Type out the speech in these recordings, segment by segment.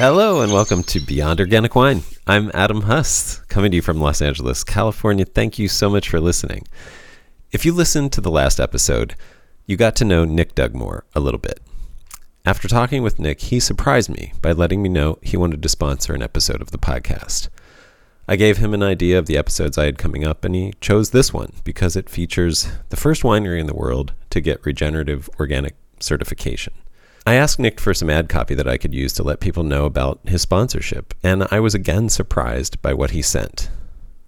Hello and welcome to Beyond Organic Wine. I'm Adam Huss, coming to you from Los Angeles, California. Thank you so much for listening. If you listened to the last episode, you got to know Nick Dugmore a little bit. After talking with Nick, he surprised me by letting me know he wanted to sponsor an episode of the podcast. I gave him an idea of the episodes I had coming up, and he chose this one because it features the first winery in the world to get regenerative organic certification. I asked Nick for some ad copy that I could use to let people know about his sponsorship, and I was again surprised by what he sent.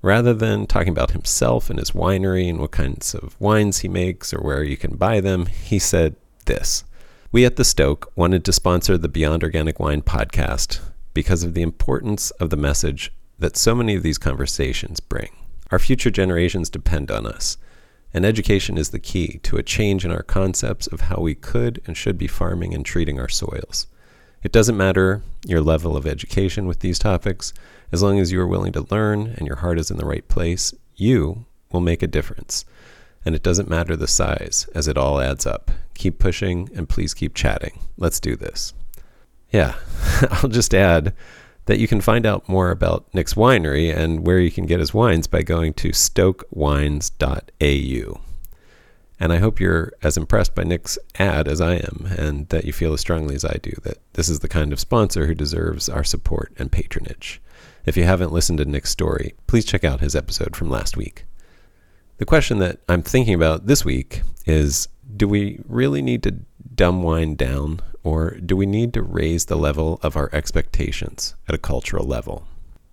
Rather than talking about himself and his winery and what kinds of wines he makes or where you can buy them, he said this We at the Stoke wanted to sponsor the Beyond Organic Wine podcast because of the importance of the message that so many of these conversations bring. Our future generations depend on us and education is the key to a change in our concepts of how we could and should be farming and treating our soils. It doesn't matter your level of education with these topics, as long as you are willing to learn and your heart is in the right place, you will make a difference. And it doesn't matter the size, as it all adds up. Keep pushing and please keep chatting. Let's do this. Yeah, I'll just add that you can find out more about Nick's winery and where you can get his wines by going to stokewines.au. And I hope you're as impressed by Nick's ad as I am, and that you feel as strongly as I do that this is the kind of sponsor who deserves our support and patronage. If you haven't listened to Nick's story, please check out his episode from last week. The question that I'm thinking about this week is do we really need to dumb wine down or do we need to raise the level of our expectations at a cultural level?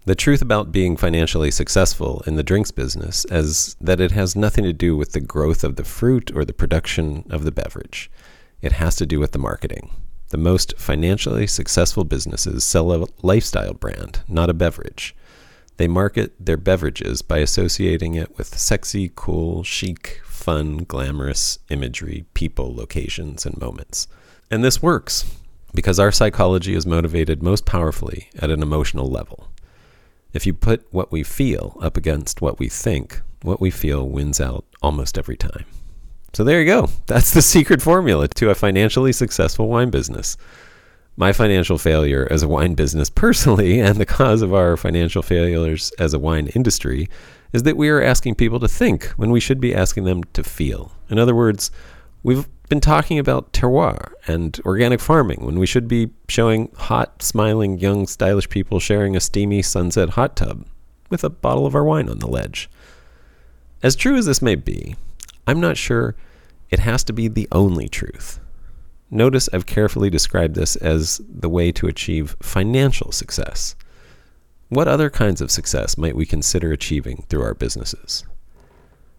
The truth about being financially successful in the drinks business is that it has nothing to do with the growth of the fruit or the production of the beverage. It has to do with the marketing. The most financially successful businesses sell a lifestyle brand, not a beverage. They market their beverages by associating it with sexy, cool, chic, fun, glamorous imagery, people, locations, and moments. And this works because our psychology is motivated most powerfully at an emotional level. If you put what we feel up against what we think, what we feel wins out almost every time. So there you go. That's the secret formula to a financially successful wine business. My financial failure as a wine business personally, and the cause of our financial failures as a wine industry, is that we are asking people to think when we should be asking them to feel. In other words, we've been talking about terroir and organic farming when we should be showing hot, smiling, young, stylish people sharing a steamy sunset hot tub with a bottle of our wine on the ledge. As true as this may be, I'm not sure it has to be the only truth. Notice I've carefully described this as the way to achieve financial success. What other kinds of success might we consider achieving through our businesses?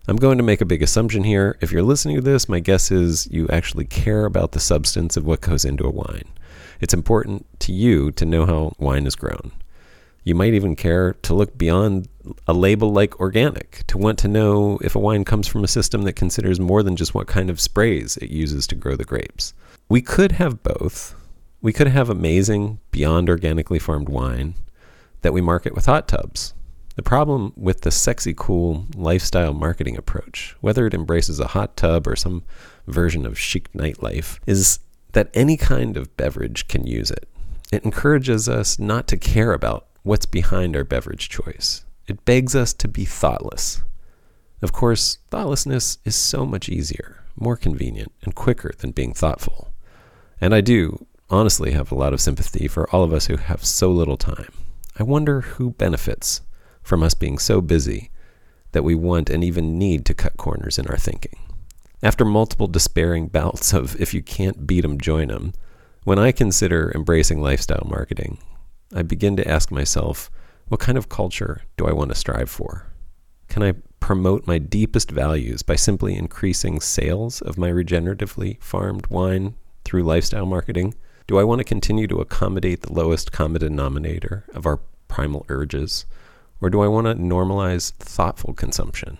I'm going to make a big assumption here. If you're listening to this, my guess is you actually care about the substance of what goes into a wine. It's important to you to know how wine is grown. You might even care to look beyond a label like organic, to want to know if a wine comes from a system that considers more than just what kind of sprays it uses to grow the grapes. We could have both. We could have amazing, beyond organically farmed wine that we market with hot tubs the problem with the sexy cool lifestyle marketing approach, whether it embraces a hot tub or some version of chic nightlife, is that any kind of beverage can use it. It encourages us not to care about what's behind our beverage choice. It begs us to be thoughtless. Of course, thoughtlessness is so much easier, more convenient, and quicker than being thoughtful. And I do honestly have a lot of sympathy for all of us who have so little time. I wonder who benefits from us being so busy that we want and even need to cut corners in our thinking. After multiple despairing bouts of if you can't beat 'em, join 'em, when I consider embracing lifestyle marketing, I begin to ask myself, what kind of culture do I want to strive for? Can I promote my deepest values by simply increasing sales of my regeneratively farmed wine through lifestyle marketing? Do I want to continue to accommodate the lowest common denominator of our primal urges? Or do I want to normalize thoughtful consumption?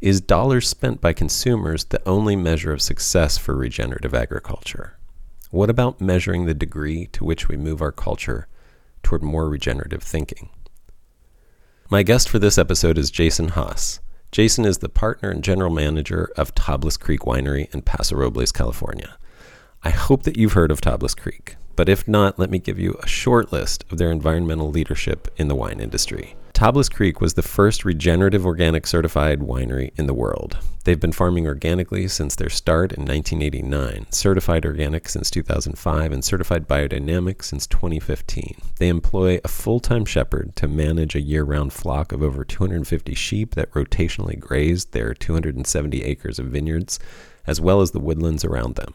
Is dollars spent by consumers the only measure of success for regenerative agriculture? What about measuring the degree to which we move our culture toward more regenerative thinking? My guest for this episode is Jason Haas. Jason is the partner and general manager of Tablas Creek Winery in Paso Robles, California. I hope that you've heard of Tablas Creek. but if not, let me give you a short list of their environmental leadership in the wine industry. Tablas Creek was the first regenerative organic certified winery in the world. They've been farming organically since their start in 1989, certified organic since 2005, and certified biodynamic since 2015. They employ a full time shepherd to manage a year round flock of over 250 sheep that rotationally graze their 270 acres of vineyards, as well as the woodlands around them.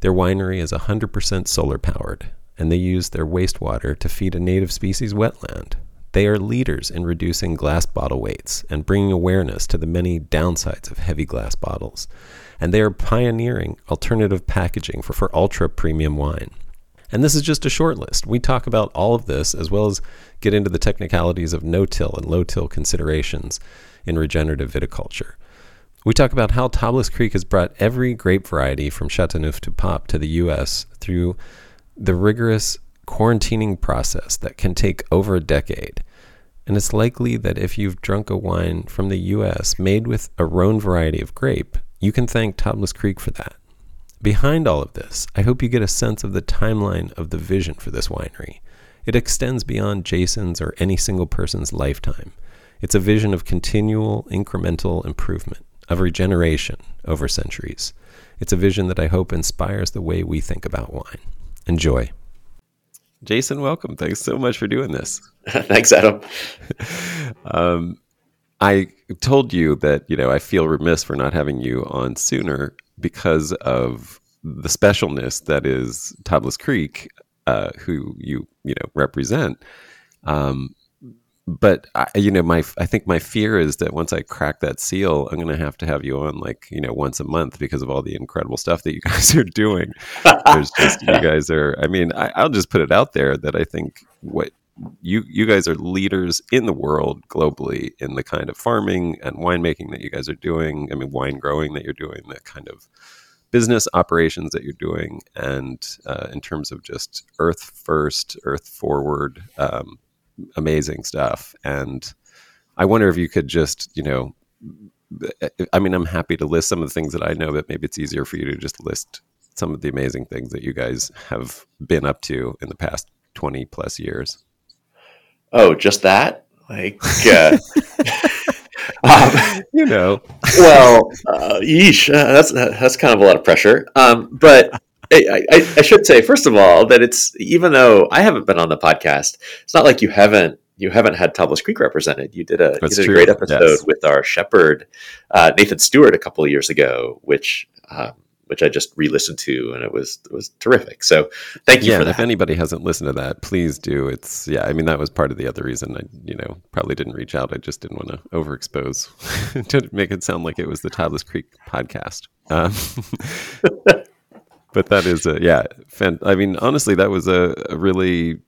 Their winery is 100% solar powered, and they use their wastewater to feed a native species wetland. They are leaders in reducing glass bottle weights and bringing awareness to the many downsides of heavy glass bottles. And they are pioneering alternative packaging for, for ultra premium wine. And this is just a short list. We talk about all of this as well as get into the technicalities of no till and low till considerations in regenerative viticulture. We talk about how Tablas Creek has brought every grape variety from Chateauneuf du Pape to the U.S. through the rigorous quarantining process that can take over a decade. And it's likely that if you've drunk a wine from the US made with a Rhone variety of grape, you can thank Tablas Creek for that. Behind all of this, I hope you get a sense of the timeline of the vision for this winery. It extends beyond Jason's or any single person's lifetime. It's a vision of continual incremental improvement, of regeneration over centuries. It's a vision that I hope inspires the way we think about wine. Enjoy. Jason, welcome. Thanks so much for doing this. Thanks, Adam. um, I told you that you know I feel remiss for not having you on sooner because of the specialness that is Tablas Creek, uh, who you you know represent. Um, but I, you know, my I think my fear is that once I crack that seal, I'm going to have to have you on like you know once a month because of all the incredible stuff that you guys are doing. There's just you guys are. I mean, I, I'll just put it out there that I think what you you guys are leaders in the world globally in the kind of farming and winemaking that you guys are doing. I mean, wine growing that you're doing, the kind of business operations that you're doing, and uh, in terms of just earth first, earth forward. Um, amazing stuff. And I wonder if you could just, you know, I mean, I'm happy to list some of the things that I know, but maybe it's easier for you to just list some of the amazing things that you guys have been up to in the past 20 plus years. Oh, just that? Like, uh, um, you know, well, uh, yeesh, uh, that's that's kind of a lot of pressure. Um, but I, I, I, should say first of all that it's even though I haven't been on the podcast, it's not like you haven't you haven't had Tablas Creek represented. You did a you did a great episode yes. with our shepherd uh, Nathan Stewart a couple of years ago, which um, which I just re-listened to, and it was it was terrific. So thank you yeah, for that. If anybody hasn't listened to that, please do. It's yeah. I mean, that was part of the other reason I you know probably didn't reach out. I just didn't want to overexpose to make it sound like it was the Tablas Creek podcast. Um, but that is a yeah. Fan, I mean, honestly, that was a, a really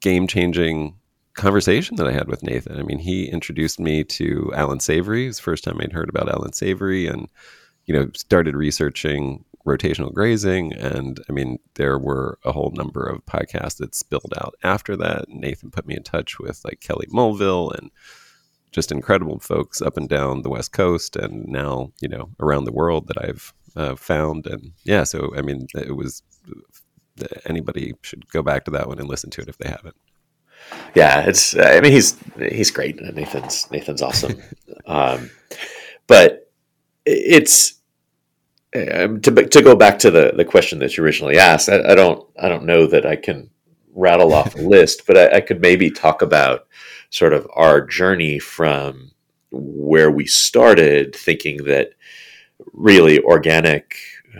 game changing conversation that I had with Nathan. I mean, he introduced me to Alan Savory. It's the first time I'd heard about Alan Savory, and you know, started researching rotational grazing. And I mean, there were a whole number of podcasts that spilled out after that. Nathan put me in touch with like Kelly Mulville and just incredible folks up and down the West Coast, and now you know around the world that I've uh, found. And yeah, so I mean, it was anybody should go back to that one and listen to it if they haven't. Yeah, it's. I mean, he's he's great. Nathan's Nathan's awesome. um, but it's um, to to go back to the the question that you originally asked. I, I don't I don't know that I can rattle off a list, but I, I could maybe talk about sort of our journey from where we started, thinking that really organic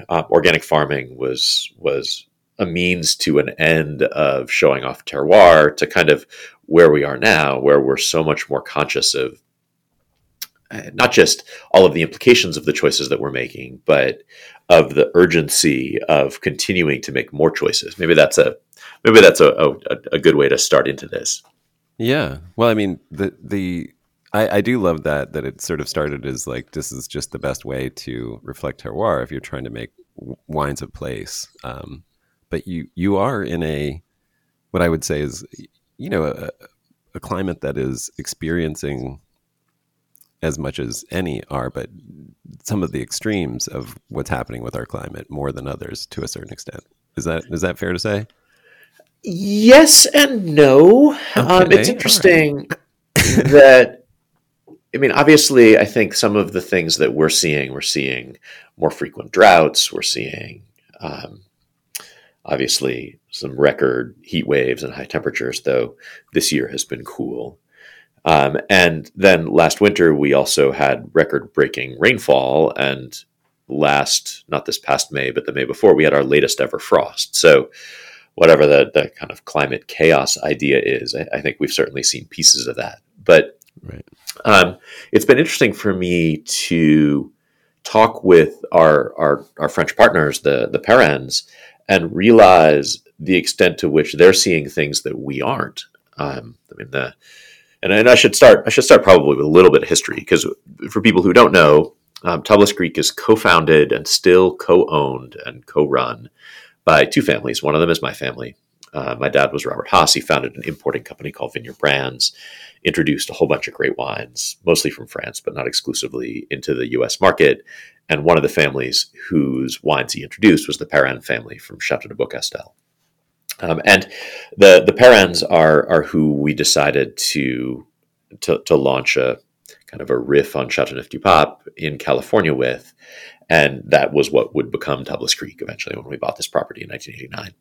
uh, organic farming was was a means to an end of showing off terroir to kind of where we are now, where we're so much more conscious of uh, not just all of the implications of the choices that we're making, but of the urgency of continuing to make more choices. Maybe that's a maybe that's a, a, a good way to start into this. Yeah. Well, I mean, the the I, I do love that that it sort of started as like this is just the best way to reflect terroir if you're trying to make wines of place. Um, but you you are in a what I would say is you know a, a climate that is experiencing as much as any are, but some of the extremes of what's happening with our climate more than others to a certain extent. Is that is that fair to say? Yes and no. Um, it's interesting that, I mean, obviously, I think some of the things that we're seeing, we're seeing more frequent droughts, we're seeing um, obviously some record heat waves and high temperatures, though this year has been cool. Um, and then last winter, we also had record breaking rainfall. And last, not this past May, but the May before, we had our latest ever frost. So, whatever the, the kind of climate chaos idea is, I, I think we've certainly seen pieces of that. But Right. um, it's been interesting for me to talk with our, our, our French partners, the, the Perrins, and realize the extent to which they're seeing things that we aren't. Um, I mean, the, and, and I should start. I should start probably with a little bit of history because for people who don't know, um, Creek is co-founded and still co-owned and co-run by two families. One of them is my family. Uh, my dad was Robert Haas. He founded an importing company called Vineyard Brands, introduced a whole bunch of great wines, mostly from France, but not exclusively, into the U.S. market. And one of the families whose wines he introduced was the Perrin family from Chateau de Beaucastel. Um, and the the Perrins are are who we decided to to, to launch a kind of a riff on Chateauneuf du Pape in California with, and that was what would become Tablas Creek eventually when we bought this property in 1989.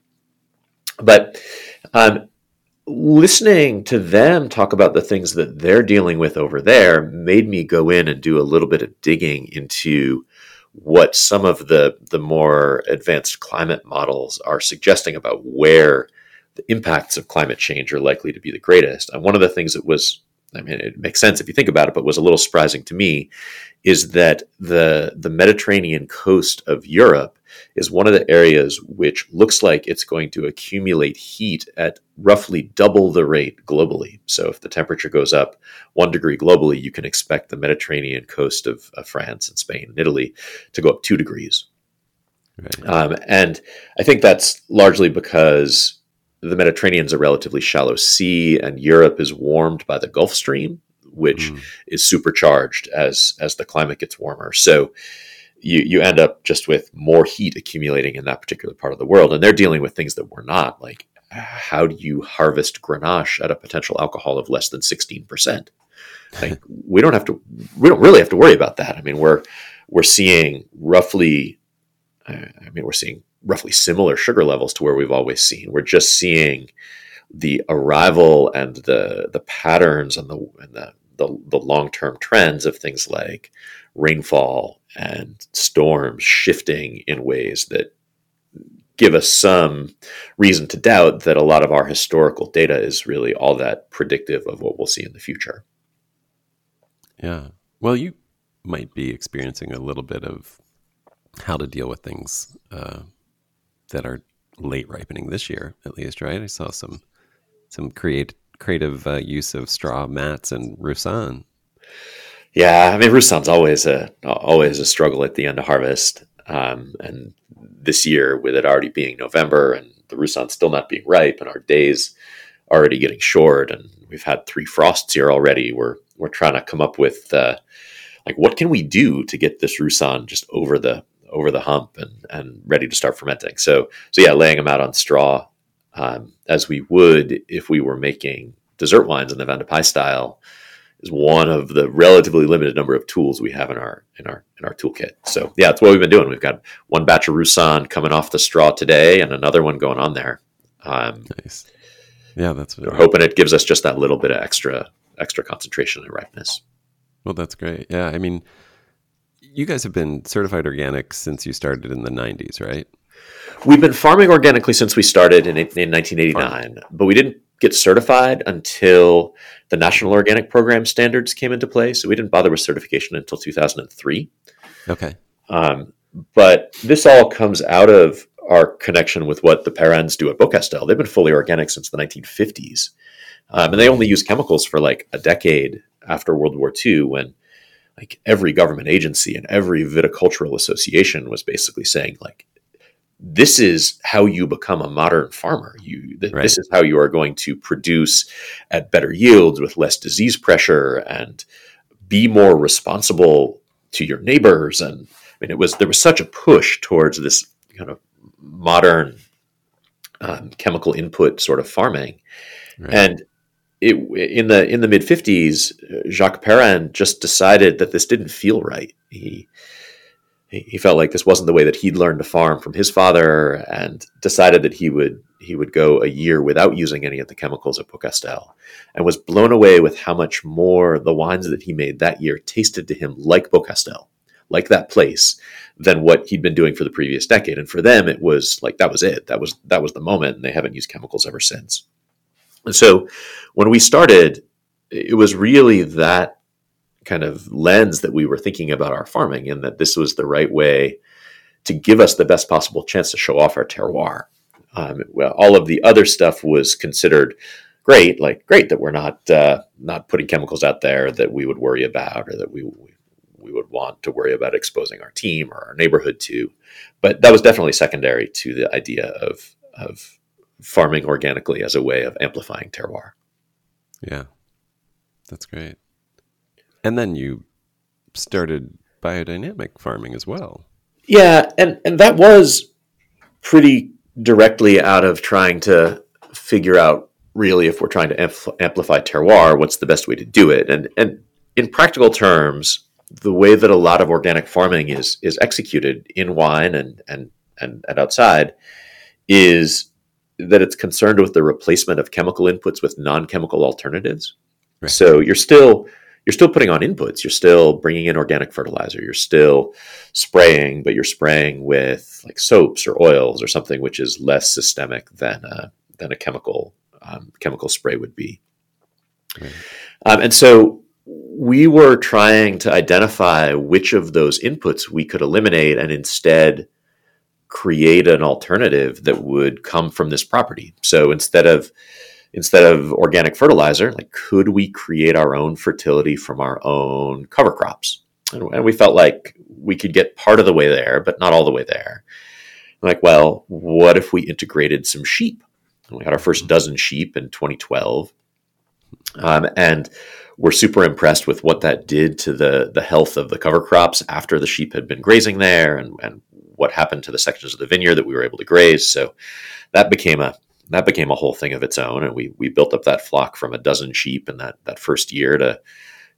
But um, listening to them talk about the things that they're dealing with over there made me go in and do a little bit of digging into what some of the the more advanced climate models are suggesting about where the impacts of climate change are likely to be the greatest. And one of the things that was I mean, it makes sense if you think about it, but was a little surprising to me is that the the Mediterranean coast of Europe is one of the areas which looks like it's going to accumulate heat at roughly double the rate globally. So if the temperature goes up one degree globally, you can expect the Mediterranean coast of, of France and Spain and Italy to go up two degrees. Right. Um, and I think that's largely because the Mediterranean is a relatively shallow sea, and Europe is warmed by the Gulf Stream, which Mm. is supercharged as as the climate gets warmer. So you you end up just with more heat accumulating in that particular part of the world, and they're dealing with things that we're not. Like, how do you harvest Grenache at a potential alcohol of less than sixteen percent? Like, we don't have to. We don't really have to worry about that. I mean, we're we're seeing roughly. I mean, we're seeing roughly similar sugar levels to where we've always seen. We're just seeing the arrival and the the patterns and the and the the, the long term trends of things like rainfall and storms shifting in ways that give us some reason to doubt that a lot of our historical data is really all that predictive of what we'll see in the future. Yeah. Well, you might be experiencing a little bit of how to deal with things uh, that are late ripening this year, at least, right? I saw some some create, creative uh, use of straw mats and Roussanne. Yeah, I mean, Roussanne's always a always a struggle at the end of harvest, um, and this year with it already being November and the Roussanne still not being ripe, and our days already getting short, and we've had three frosts here already. We're we're trying to come up with uh, like what can we do to get this Roussanne just over the over the hump and and ready to start fermenting. So so yeah, laying them out on straw um, as we would if we were making dessert wines in the Vin de Paille style is one of the relatively limited number of tools we have in our in our in our toolkit. So yeah, that's what we've been doing. We've got one batch of Roussanne coming off the straw today, and another one going on there. Um, Nice. Yeah, that's we're hoping it gives us just that little bit of extra extra concentration and ripeness. well, that's great. Yeah, I mean, you guys have been certified organic since you started in the '90s, right? We've been farming organically since we started in, in 1989, but we didn't get certified until the National Organic Program standards came into play. So we didn't bother with certification until 2003. Okay. Um, but this all comes out of our connection with what the Perrins do at Beaucastel. They've been fully organic since the 1950s. Um, and they only use chemicals for like a decade after World War II when like every government agency and every viticultural association was basically saying like this is how you become a modern farmer you th- Right. this is how you are going to produce at better yields with less disease pressure and be more responsible to your neighbors and I mean it was there was such a push towards this kind of modern um, chemical input sort of farming. Right. And it, in the in the mid 50s, Jacques Perrin just decided that this didn't feel right. He he felt like this wasn't the way that he'd learned to farm from his father, and decided that he would he would go a year without using any of the chemicals at Beaucastel, and was blown away with how much more the wines that he made that year tasted to him like Beaucastel, like that place, than what he'd been doing for the previous decade. And for them, it was like that was it. That was that was the moment, and they haven't used chemicals ever since. And so, when we started, it was really that kind of lens that we were thinking about our farming and that this was the right way to give us the best possible chance to show off our terroir. Um, well, all of the other stuff was considered great, like great that we're not uh, not putting chemicals out there that we would worry about or that we we would want to worry about exposing our team or our neighborhood to. But that was definitely secondary to the idea of of farming organically as a way of amplifying terroir. Yeah, that's great. And then you started biodynamic farming as well. Yeah, and and that was pretty directly out of trying to figure out really if we're trying to ampl- amplify terroir, what's the best way to do it? And and in practical terms, the way that a lot of organic farming is is executed in wine and and and, and outside is that it's concerned with the replacement of chemical inputs with non-chemical alternatives. Right. So you're still you're still putting on inputs. You're still bringing in organic fertilizer. You're still spraying, but you're spraying with like soaps or oils or something which is less systemic than a, than a chemical um, chemical spray would be. Right. Um, and so we were trying to identify which of those inputs we could eliminate and instead create an alternative that would come from this property. So instead of instead of organic fertilizer, like could we create our own fertility from our own cover crops? And, and we felt like we could get part of the way there, but not all the way there. like, well, what if we integrated some sheep? And we had our first dozen sheep in 2012. Um, and we're super impressed with what that did to the the health of the cover crops after the sheep had been grazing there and, and what happened to the sections of the vineyard that we were able to graze. So that became a that became a whole thing of its own. And we we built up that flock from a dozen sheep in that that first year to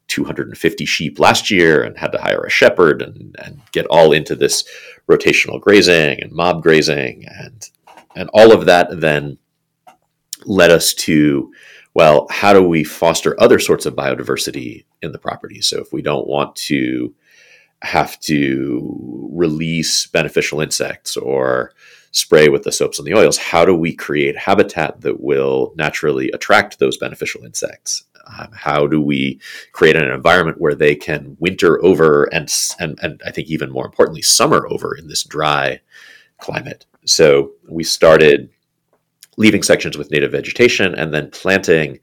250 sheep last year and had to hire a shepherd and, and get all into this rotational grazing and mob grazing and and all of that then led us to well how do we foster other sorts of biodiversity in the property so if we don't want to have to release beneficial insects or spray with the soaps and the oils, how do we create habitat that will naturally attract those beneficial insects? Um, how do we create an environment where they can winter over and, and, and I think even more importantly, summer over in this dry climate? So we started leaving sections with native vegetation and then planting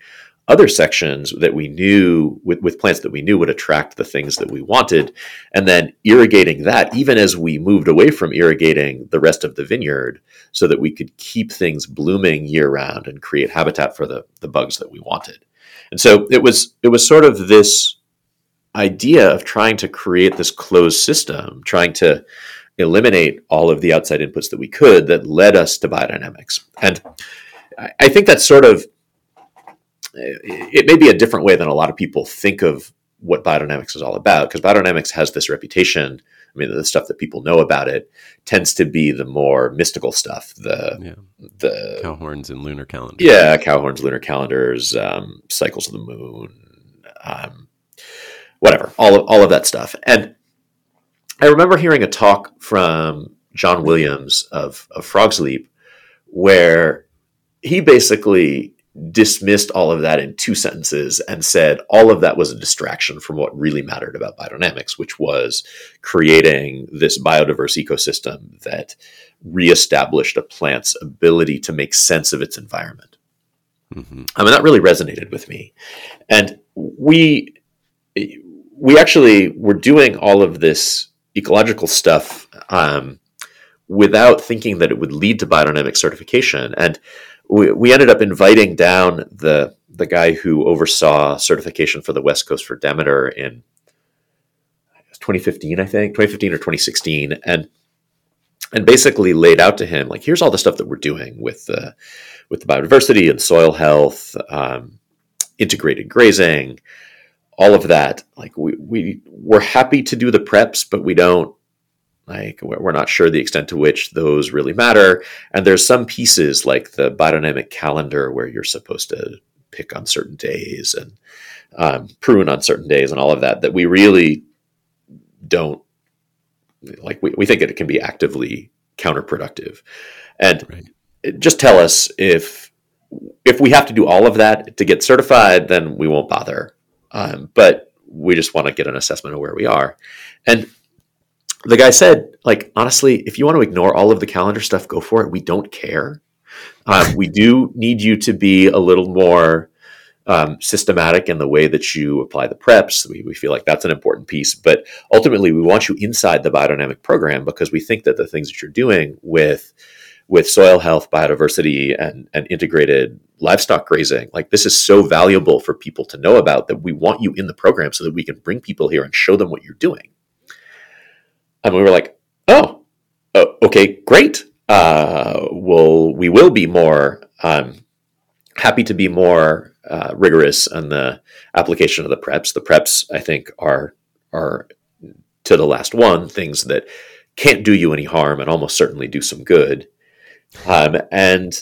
other sections that we knew with, with plants that we knew would attract the things that we wanted. And then irrigating that even as we moved away from irrigating the rest of the vineyard so that we could keep things blooming year round and create habitat for the, the bugs that we wanted. And so it was it was sort of this idea of trying to create this closed system trying to eliminate all of the outside inputs that we could that led us to biodynamics. And I think that's sort of it may be a different way than a lot of people think of what biodynamics is all about because biodynamics has this reputation. I mean the stuff that people know about it tends to be the more mystical stuff the yeah. the cow horns and lunar calendars. Yeah cow horns lunar calendars um, cycles of the moon um, whatever all of, all of that stuff. And i remember hearing a talk from john williams of, of frogs leap where he basically dismissed all of that in two sentences and said all of that was a distraction from what really mattered about biodynamics, which was creating this biodiverse ecosystem that reestablished a plant's ability to make sense of its environment. Mm-hmm. I mean, that really resonated with me. And we, we actually were doing all of this ecological stuff um, without thinking that it would lead to biodynamic certification. And we, we ended up inviting down the the guy who oversaw certification for the West Coast for Demeter in 2015, I think, 2015 or 2016, and and basically laid out to him like, here's all the stuff that we're doing with the with the biodiversity and soil health, um, integrated grazing, all of that. Like we we we're happy to do the preps, but we don't like we're not sure the extent to which those really matter. And there's some pieces like the biodynamic calendar where you're supposed to pick on certain days and um, prune on certain days and all of that that we really don't like. We, we think it can be actively counterproductive. And right. just tell us if if we have to do all of that to get certified, then we won't bother. Um, but we just want to get an assessment of where we are. And the guy said, like, honestly, if you want to ignore all of the calendar stuff, go for it. We don't care. Um, we do need you to be a little more um, systematic in the way that you apply the preps. We, we feel like that's an important piece. But ultimately, we want you inside the biodynamic program because we think that the things that you're doing with with soil health, biodiversity, and, and integrated livestock grazing, like this is so valuable for people to know about that we want you in the program so that we can bring people here and show them what you're doing. And we were like, oh, oh okay, great. Uh, well, we will be more um, happy to be more uh, rigorous on the application of the preps. The preps, I think, are are to the last one things that can't do you any harm and almost certainly do some good. Um, and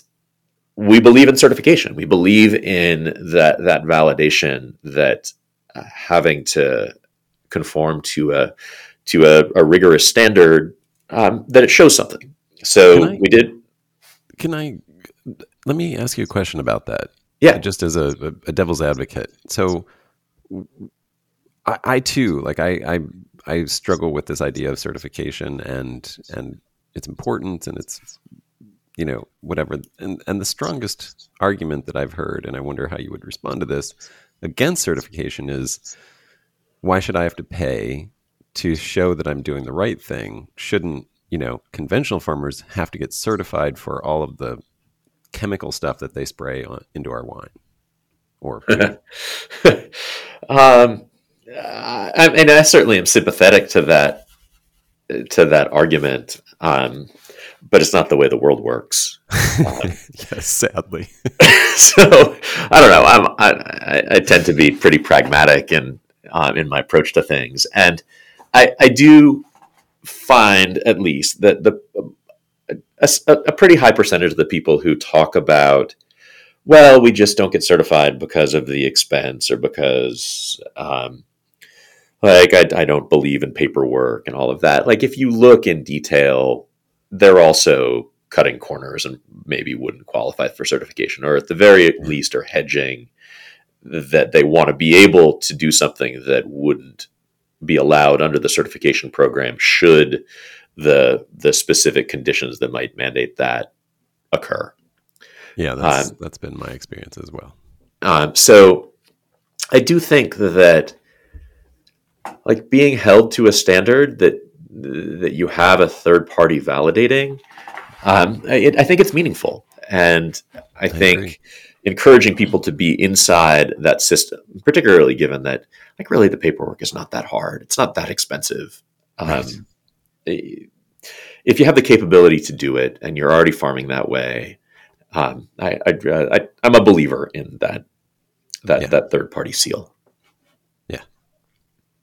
we believe in certification. We believe in that that validation that uh, having to conform to a to a, a rigorous standard um, that it shows something. So I, we did. Can I let me ask you a question about that? Yeah, just as a, a devil's advocate. So I, I too, like I, I, I struggle with this idea of certification and and it's important and it's you know whatever and and the strongest argument that I've heard and I wonder how you would respond to this against certification is why should I have to pay to show that I'm doing the right thing? Shouldn't you know conventional farmers have to get certified for all of the chemical stuff that they spray on, into our wine or um, I, and I certainly am sympathetic to that to that argument um, but it's not the way the world works. Um, yes sadly. So I don't know. I'm, I, I, tend to be pretty pragmatic in um, in my approach to things. And I, I do find at least that the a, a, pretty high percentage of the people who talk about, well, we just don't get certified because of the expense or because, um, like, I, I don't believe in paperwork and all of that. Like, if you look in detail, they're also cutting corners and maybe wouldn't qualify for certification, or at the very least, are hedging that they want to be able to do something that wouldn't be allowed under the certification program should the the specific conditions that might mandate that occur. Yeah, that's um, that's been my experience as well. Um, so I do think that like being held to a standard that that you have a third party validating, um, I, I, think it's meaningful, and I, I think agree. Encouraging people to be inside that system, particularly given that like really the paperwork is not that hard, it's not that expensive. Right. Um, if you have the capability to do it and you're already farming that way, um, I, I, am a believer in that that yeah. that third party seal. Yeah,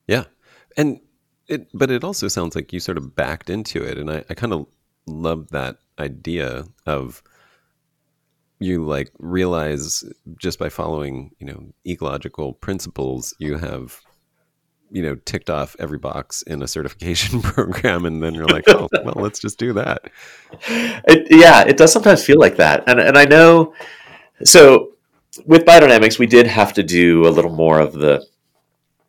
yeah, and it, but it also sounds like you sort of backed into it, and I, I kind of love that idea of you like realize just by following you know ecological principles you have you know ticked off every box in a certification program and then you're like oh well let's just do that. It, yeah it does sometimes feel like that. And, and i know so with biodynamics we did have to do a little more of the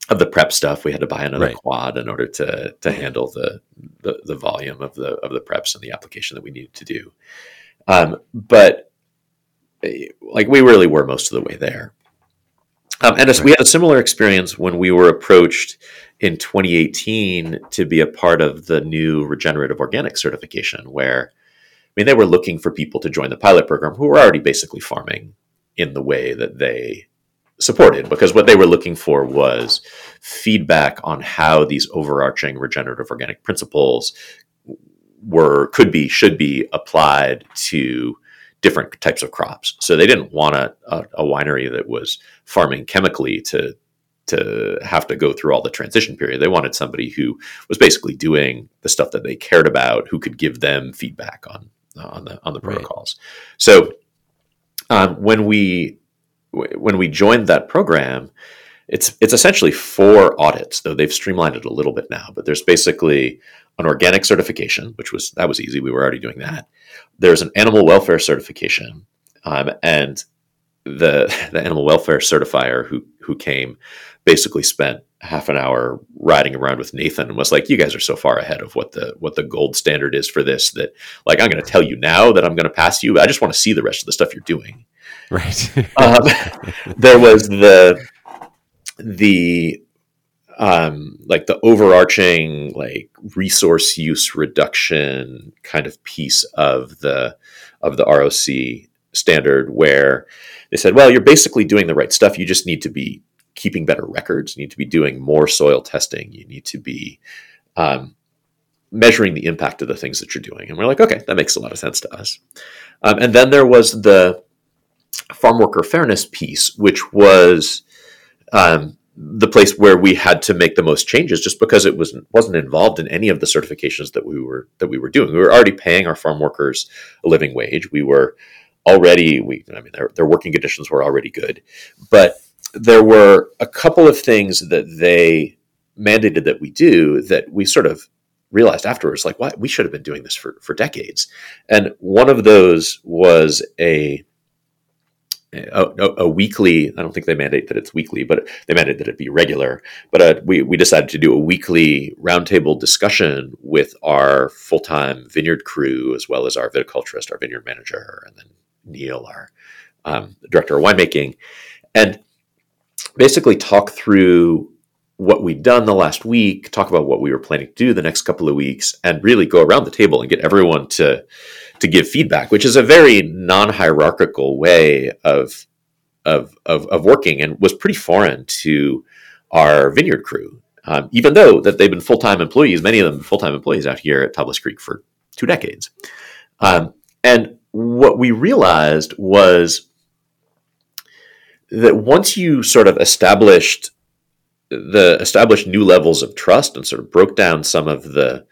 of the prep stuff. We had to buy another right. quad in order to to handle the, the, the volume of the of the preps and the application that we needed to do. Um, but like we really were most of the way there um, and right. we had a similar experience when we were approached in 2018 to be a part of the new regenerative organic certification, where I mean they were looking for people to join the pilot program who were already basically farming in the way that they supported, because what they were looking for was feedback on how these overarching regenerative organic principles were could be should be applied to different types of crops. So they didn't want a, a, a winery that was farming chemically to to have to go through all the transition period. They wanted somebody who was basically doing the stuff that they cared about, who could give them feedback on on the on the Right. protocols. So um, when we when we joined that program, it's it's essentially four audits, though they've streamlined it a little bit now. But there's basically an organic certification, which was that was easy. We were already doing that. There's an animal welfare certification, um, and the the animal welfare certifier who who came basically spent half an hour riding around with Nathan and was like, "You guys are so far ahead of what the what the gold standard is for this that like I'm going to tell you now that I'm going to pass you. I just want to see the rest of the stuff you're doing." Right. um, there was the the um, like the overarching like resource use reduction kind of piece of the of the ROC standard where they said, well, you're basically doing the right stuff. You just need to be keeping better records. You need to be doing more soil testing. You need to be um, measuring the impact of the things that you're doing. And we're like, okay, that makes a lot of sense to us. Um, and then there was the farm worker fairness piece, which was um, the place where we had to make the most changes, just because it was wasn't involved in any of the certifications that we were that we were doing. We were already paying our farm workers a living wage. We were already we I mean their, their working conditions were already good, but there were a couple of things that they mandated that we do that we sort of realized afterwards like why we should have been doing this for for decades and one of those was a a, a, weekly i don't think they mandate that it's weekly but they mandate that it be regular. But uh, we, we decided to do a weekly roundtable discussion with our full-time vineyard crew as well as our viticulturist our vineyard manager and then neil our um, director of winemaking and basically talk through what we'd done the last week, talk about what we were planning to do the next couple of weeks, and really go around the table and get everyone to to give feedback, which is a very non-hierarchical way of of of, of working, and was pretty foreign to our vineyard crew. Um, even though that they've been full time employees, many of them full time employees out here at Tablas Creek for two decades, um, and what we realized was that once you sort of established the established new levels of trust and sort of broke down some of the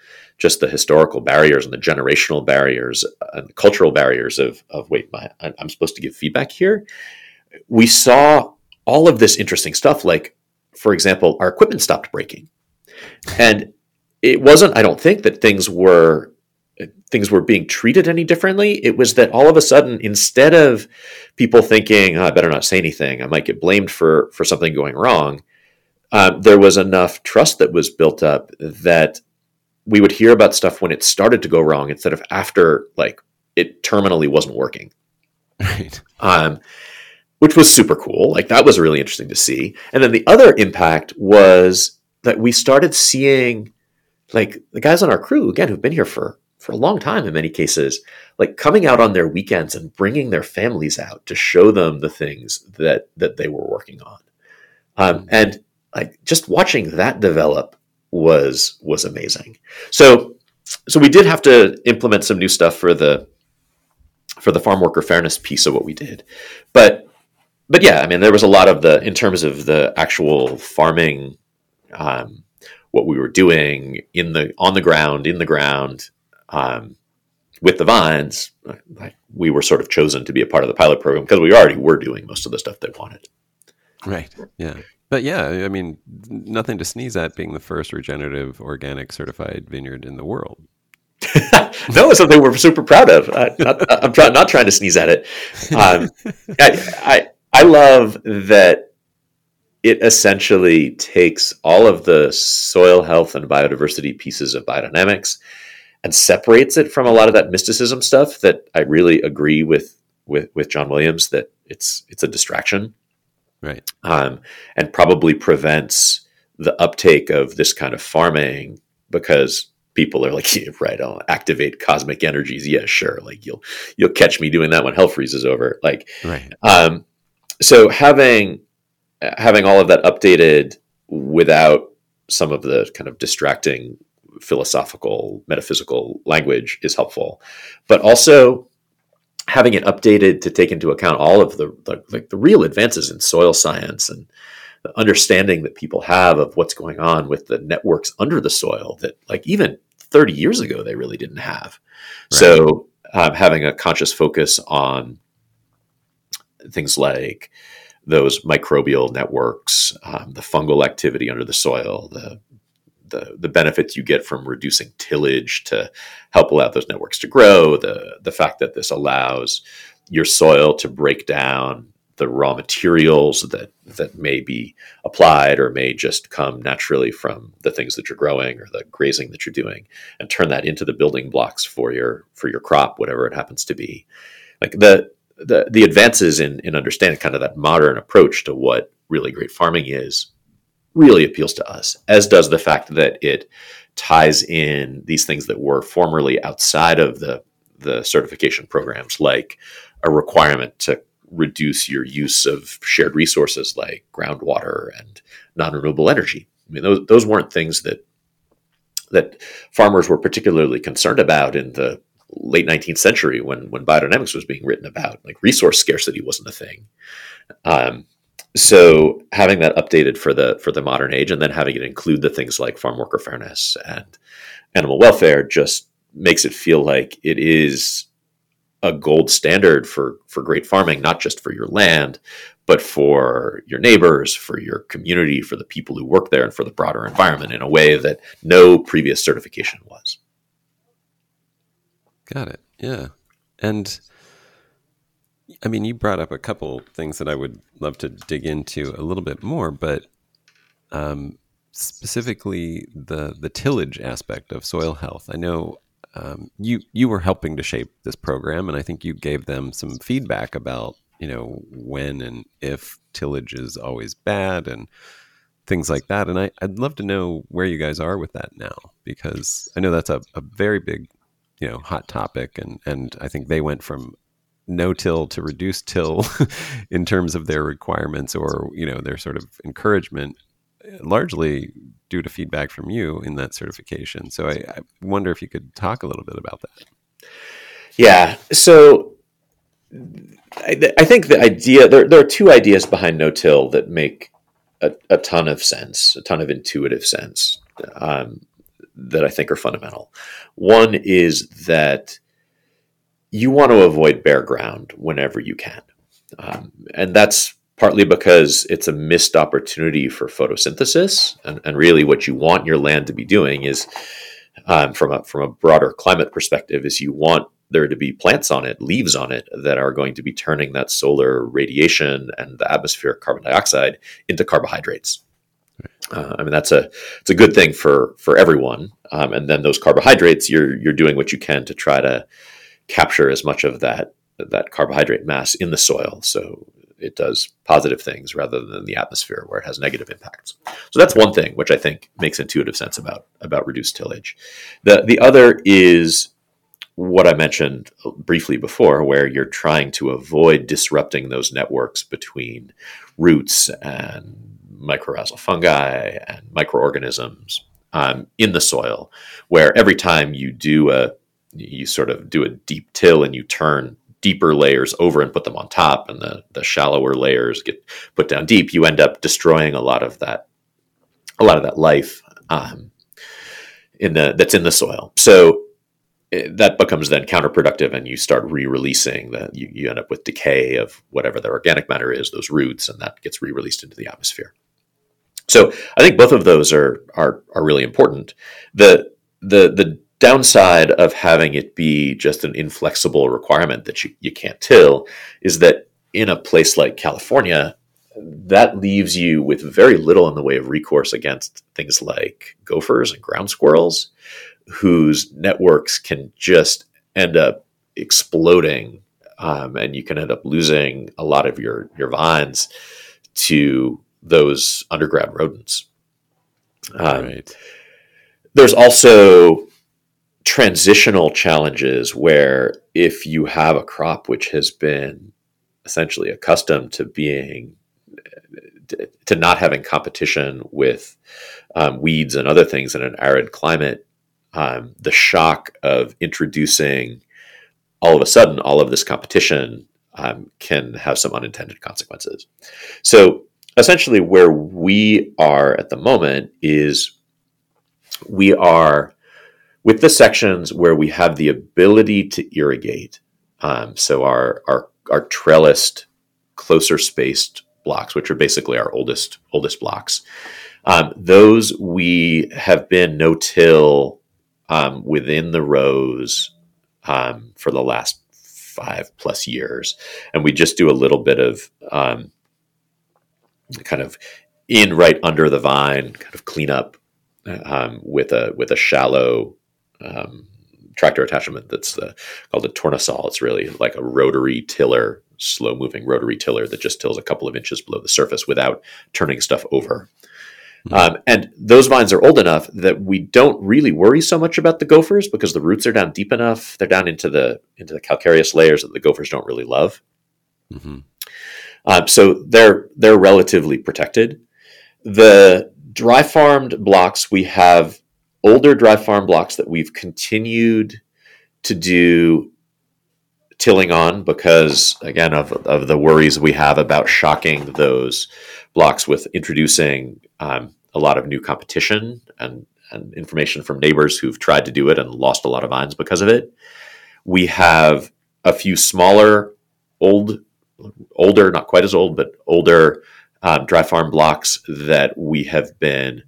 just the historical barriers and the generational barriers and cultural barriers of of wait my, I'm supposed to give feedback here? We saw all of this interesting stuff like for example our equipment stopped breaking. And it wasn't I don't think that things were things were being treated any differently. It was that all of a sudden instead of people thinking oh, I better not say anything. I might get blamed for for something going wrong uh, there was enough trust that was built up that we would hear about stuff when it started to go wrong instead of after like it terminally wasn't working. Right. um, which was super cool. Like that was really interesting to see. And then the other impact was that we started seeing like the guys on our crew again who've been here for for a long time in many cases like coming out on their weekends and bringing their families out to show them the things that that they were working on. Um, and like just watching that develop was was amazing. So so we did have to implement some new stuff for the for the farm worker fairness piece of what we did. But but yeah, I mean there was a lot of the in terms of the actual farming um, what we were doing in the on the ground in the ground um, with the vines like we were sort of chosen to be a part of the pilot program because we already were doing most of the stuff they wanted. Right. Yeah. But yeah, I mean, nothing to sneeze at being the first regenerative organic certified vineyard in the world. no, it's something we're super proud of. Not, I'm try, not trying to sneeze at it. Um, I, I I love that it essentially takes all of the soil health and biodiversity pieces of biodynamics and separates it from a lot of that mysticism stuff that I really agree with with with John Williams that it's it's a distraction Right. um, and probably prevents the uptake of this kind of farming because people are like, yeah, right, I'll activate cosmic energies. Yeah, sure. Like you'll you'll catch me doing that when hell freezes over. Like, Right. um, so having having all of that updated without some of the kind of distracting philosophical, metaphysical language is helpful, but also having it updated to take into account all of the, the like the real advances in soil science and the understanding that people have of what's going on with the networks under the soil that like even 30 years ago they really didn't have. Right. So um, having a conscious focus on things like those microbial networks, um, the fungal activity under the soil, the, the the benefits you get from reducing tillage to help allow those networks to grow, the the fact that this allows your soil to break down the raw materials that that may be applied or may just come naturally from the things that you're growing or the grazing that you're doing and turn that into the building blocks for your for your crop whatever it happens to be. Like the the the advances in in understanding kind of that modern approach to what really great farming is really appeals to us as does the fact that it ties in these things that were formerly outside of the the certification programs like a requirement to reduce your use of shared resources like groundwater and non-renewable energy. I mean, those those weren't things that that farmers were particularly concerned about in the late 19th century when when biodynamics was being written about. Like resource scarcity wasn't a thing. Um, so having that updated for the for the modern age and then having it include the things like farm worker fairness and animal welfare just makes it feel like it is a gold standard for for great farming, not just for your land, but for your neighbors, for your community, for the people who work there, and for the broader environment in a way that no previous certification was. Got it. Yeah, and I mean, you brought up a couple things that I would love to dig into a little bit more, but um, specifically the the tillage aspect of soil health. I know um, you you were helping to shape this program, and I think you gave them some feedback about you know when and if tillage is always bad and things like that. And I, I'd love to know where you guys are with that now, because I know that's a, a very big you know hot topic, and and I think they went from no till to reduce till in terms of their requirements or you know their sort of encouragement largely due to feedback from you in that certification. So I, I wonder if you could talk a little bit about that. Yeah. So I, I think the idea there, there are two ideas behind no till that make a, a, ton of sense, a ton of intuitive sense um, that I think are fundamental. One is that you want to avoid bare ground whenever you can. Um, and that's partly because it's a missed opportunity for photosynthesis. And, and really, what you want your land to be doing is, um, from a from a broader climate perspective, is you want there to be plants on it, leaves on it that are going to be turning that solar radiation and the atmospheric carbon dioxide into carbohydrates. Uh, I mean that's a it's a good thing for for everyone. Um, and then those carbohydrates, you're you're doing what you can to try to capture as much of that that carbohydrate mass in the soil. So it does positive things rather than the atmosphere where it has negative impacts. So that's one thing which I think makes intuitive sense about about reduced tillage. The the other is what I mentioned briefly before, where you're trying to avoid disrupting those networks between roots and mycorrhizal fungi and microorganisms um, in the soil, where every time you do a you sort of do a deep till and you turn deeper layers over and put them on top and the, the shallower layers get put down deep, you end up destroying a lot of that a lot of that life um, in the that's in the soil. So eh, that becomes then counterproductive and you start re-releasing that you, you end up with decay of whatever the organic matter is, those roots, and that gets re-released into the atmosphere. So I think both of those are are are really important. The the the downside of having it be just an inflexible requirement that you, you can't till is that in a place like California, that leaves you with very little in the way of recourse against things like gophers and ground squirrels, whose networks can just end up exploding, um, and you can end up losing a lot of your your vines to those underground rodents. Um, right. There's also transitional challenges where if you have a crop which has been essentially accustomed to being to not having competition with um, weeds and other things in an arid climate um, the shock of introducing all of a sudden all of this competition um, can have some unintended consequences. So essentially, where we are at the moment is we are with the sections where we have the ability to irrigate. Um, so our our our trellised, closer spaced blocks, which are basically our oldest oldest blocks. Um, those we have been no till um, within the rows um, for the last five plus years, and we just do a little bit of um, kind of in right under the vine, kind of cleanup um, with a with a shallow um, tractor attachment that's called a tournesol. It's really like a rotary tiller, slow moving rotary tiller that just tills a couple of inches below the surface without turning stuff over. Mm-hmm. Um, and those vines are old enough that we don't really worry so much about the gophers because the roots are down deep enough. They're down into the into the calcareous layers that the gophers don't really love. Mm-hmm. Um, so they're they're relatively protected. The dry farmed blocks we have older dry farm blocks that we've continued to do tilling on because again of, of the worries we have about shocking those blocks with introducing um, a lot of new competition and, and information from neighbors who've tried to do it and lost a lot of vines because of it. We have a few smaller old older not quite as old but older um, dry farm blocks that we have been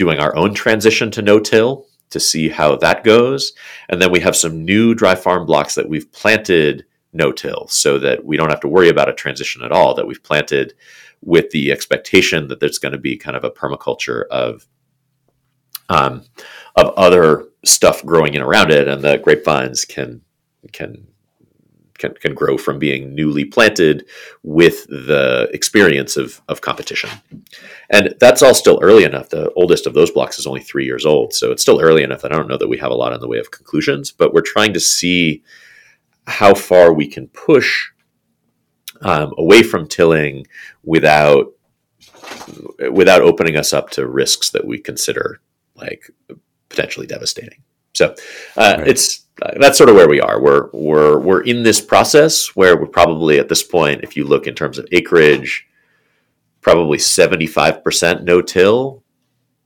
doing our own transition to no-till to see how that goes. And then we have some new dry farm blocks that we've planted no-till so that we don't have to worry about a transition at all, that we've planted with the expectation that there's going to be kind of a permaculture of um, of other stuff growing in around it, and the grapevines can can can, can grow from being newly planted with the experience of, of competition. And that's all still early enough. The oldest of those blocks is only three years old. So it's still early enough I don't know that we have a lot in the way of conclusions, but we're trying to see how far we can push um, away from tilling without without opening us up to risks that we consider like potentially devastating. So uh, right. it's uh, that's sort of where we are. We're we're we're in this process where we're probably at this point, if you look in terms of acreage, probably seventy five percent no till,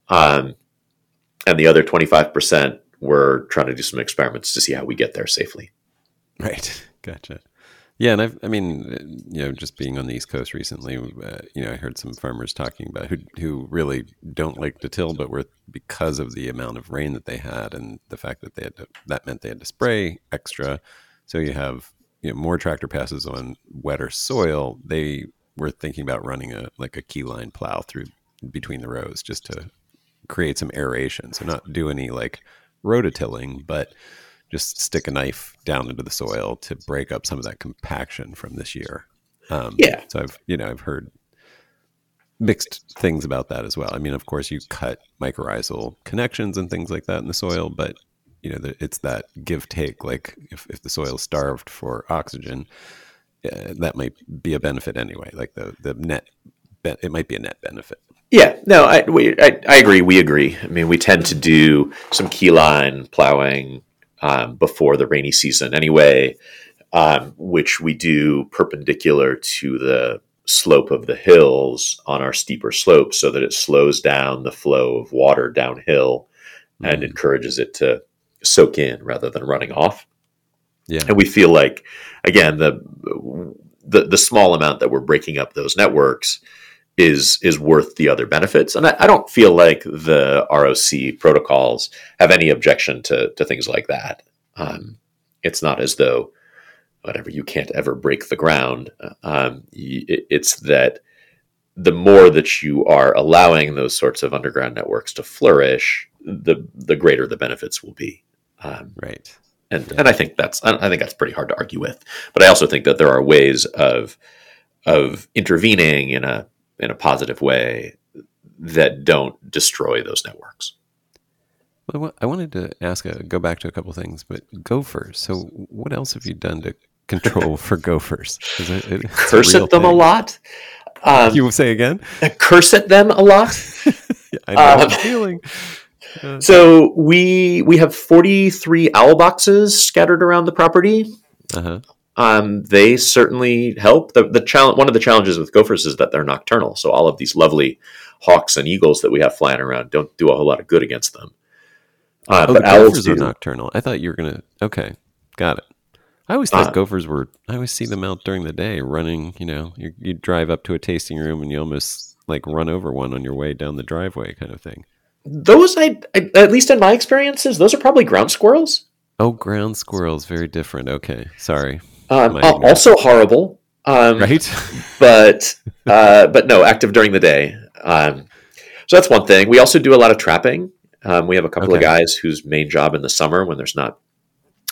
um, and the other twenty five percent we're trying to do some experiments to see how we get there safely. Right. Gotcha. Yeah, and I've, I mean, you know, just being on the East Coast recently, uh, you know, I heard some farmers talking about who who really don't like to till, but were because of the amount of rain that they had and the fact that they had to, that meant they had to spray extra. So you have you know more tractor passes on wetter soil. They were thinking about running a like a keyline plow through between the rows just to create some aeration. So not do any like rototilling, but just stick a knife down into the soil to break up some of that compaction from this year. Um, yeah. So I've you know I've heard mixed things about that as well. I mean, of course, you cut mycorrhizal connections and things like that in the soil, but you know it's that give take. Like if if the soil is starved for oxygen, uh, that might be a benefit anyway. Like the the net, it might be a net benefit. Yeah, no, I, we, I, I agree. We agree. I mean, we tend to do some keyline plowing um, before the rainy season anyway, um, which we do perpendicular to the slope of the hills on our steeper slopes so that it slows down the flow of water downhill mm. and encourages it to soak in rather than running off. Yeah. And we feel like again the the the small amount that we're breaking up those networks is is worth the other benefits. And I, I, don't feel like the ROC protocols have any objection to to things like that. Um, it's not as though whatever you can't ever break the ground. Um, it, it's that the more that you are allowing those sorts of underground networks to flourish, the the greater the benefits will be. Um, right. And yeah. and I think that's I think that's pretty hard to argue with. But I also think that there are ways of of intervening in a in a positive way that don't destroy those networks. Well, I wanted to ask, a, go back to a couple things, but gophers. So, what else have you done to control for gophers? It, it, curse at them thing. a lot. Um, you will say again? Curse at them a lot. I know um, feeling. Uh, So we we have 43 owl boxes scattered around the property. uh-huh. Um, they certainly help. The the challenge one of the challenges with gophers is that they're nocturnal. So all of these lovely hawks and eagles that we have flying around don't do a whole lot of good against them. Uh, Oh, but the owls gophers are nocturnal. I thought you were gonna. Okay, got it. I always thought Uh, gophers were. I always see them out during the day running. You know, you, you drive up to a tasting room and you almost like run over one on your way down the driveway, kind of thing. Those, I, I at least in my experiences, those are probably ground squirrels. Oh, ground squirrels, very different. Okay, sorry. Um, also horrible. Um, Right? but uh, but no, active during the day. Um, so that's one thing. We also do a lot of trapping. Um, we have a couple of guys whose main job in the summer, when there's not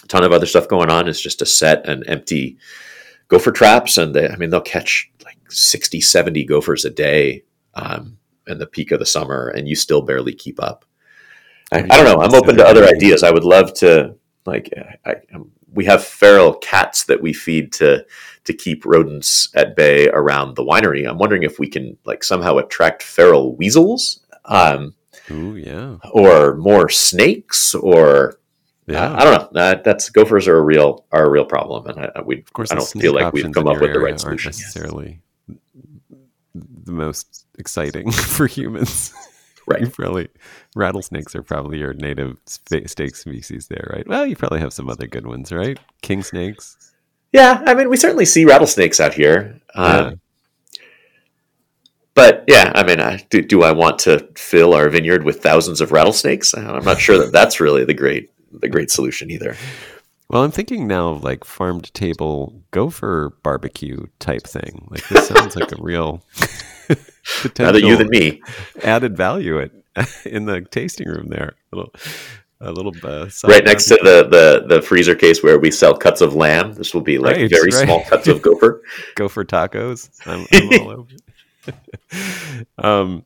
a ton of other stuff going on, is just to set and empty gopher traps. And they, I mean, they'll catch like 60, 70 gophers a day um, in the peak of the summer, and you still barely keep up. I, I don't know. I'm open to other ideas. I would love to like. I, um, we have feral cats that we feed to to keep rodents at bay around the winery. I'm wondering if we can like somehow attract feral weasels, um, Ooh, yeah, or more snakes, or yeah. I, I don't know. That, that's gophers are a real are a real problem, and I, we of course, I don't feel like we've come up with the right solution. necessarily the most exciting for humans. Right. You probably rattlesnakes are probably your native snake species there, right? Well, you probably have some other good ones, right? King snakes. Yeah, I mean, we certainly see rattlesnakes out here. Um, Yeah. But yeah, I mean, I, do, do I want to fill our vineyard with thousands of rattlesnakes? I'm not sure that that's really the great the great solution either. Well, I'm thinking now of like farm to table gopher barbecue type thing. Like this sounds like a real potential Rather you than me. added value at, in the tasting room there. A little, a little uh, Right next to the, the the freezer case where we sell cuts of lamb. This will be like Right, very right. small cuts of gopher. gopher tacos. I'm, I'm all over. um,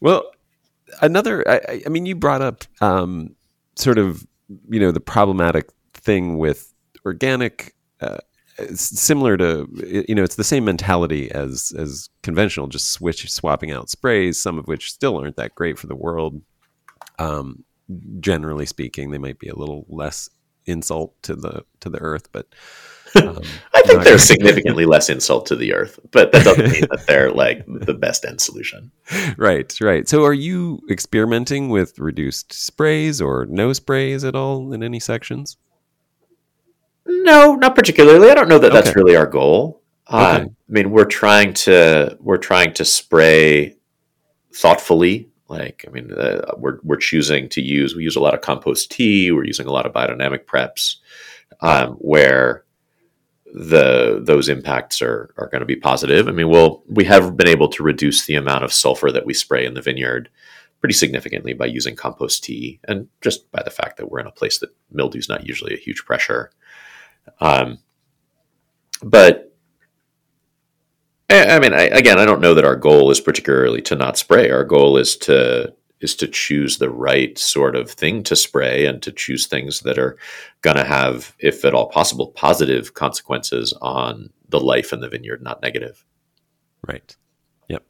well, another. I, I- I mean, you brought up um, sort of you know the problematic thing with organic. Uh, similar to you know it's the same mentality as as conventional just switch swapping out sprays some of which still aren't that great for the world um generally speaking they might be a little less insult to the to the earth but um, I think they're significantly less insult to the earth, but that doesn't mean that they're like the best end solution. right right so are you experimenting with reduced sprays or no sprays at all in any sections No, not particularly. I don't know that that's really our goal. Okay. I mean, we're trying to we're trying to spray thoughtfully. Like, I mean, uh, we're we're choosing to use. We use a lot of compost tea. We're using a lot of biodynamic preps, um, where the those impacts are are going to be positive. I mean, we'll we have been able to reduce the amount of sulfur that we spray in the vineyard pretty significantly by using compost tea, and just by the fact that we're in a place that mildew is not usually a huge pressure. Um, but I, I mean, I, again, I don't know that our goal is particularly to not spray. Our goal is to is to choose the right sort of thing to spray and to choose things that are going to have, if at all possible, positive consequences on the life in the vineyard, not negative. Right. Yep.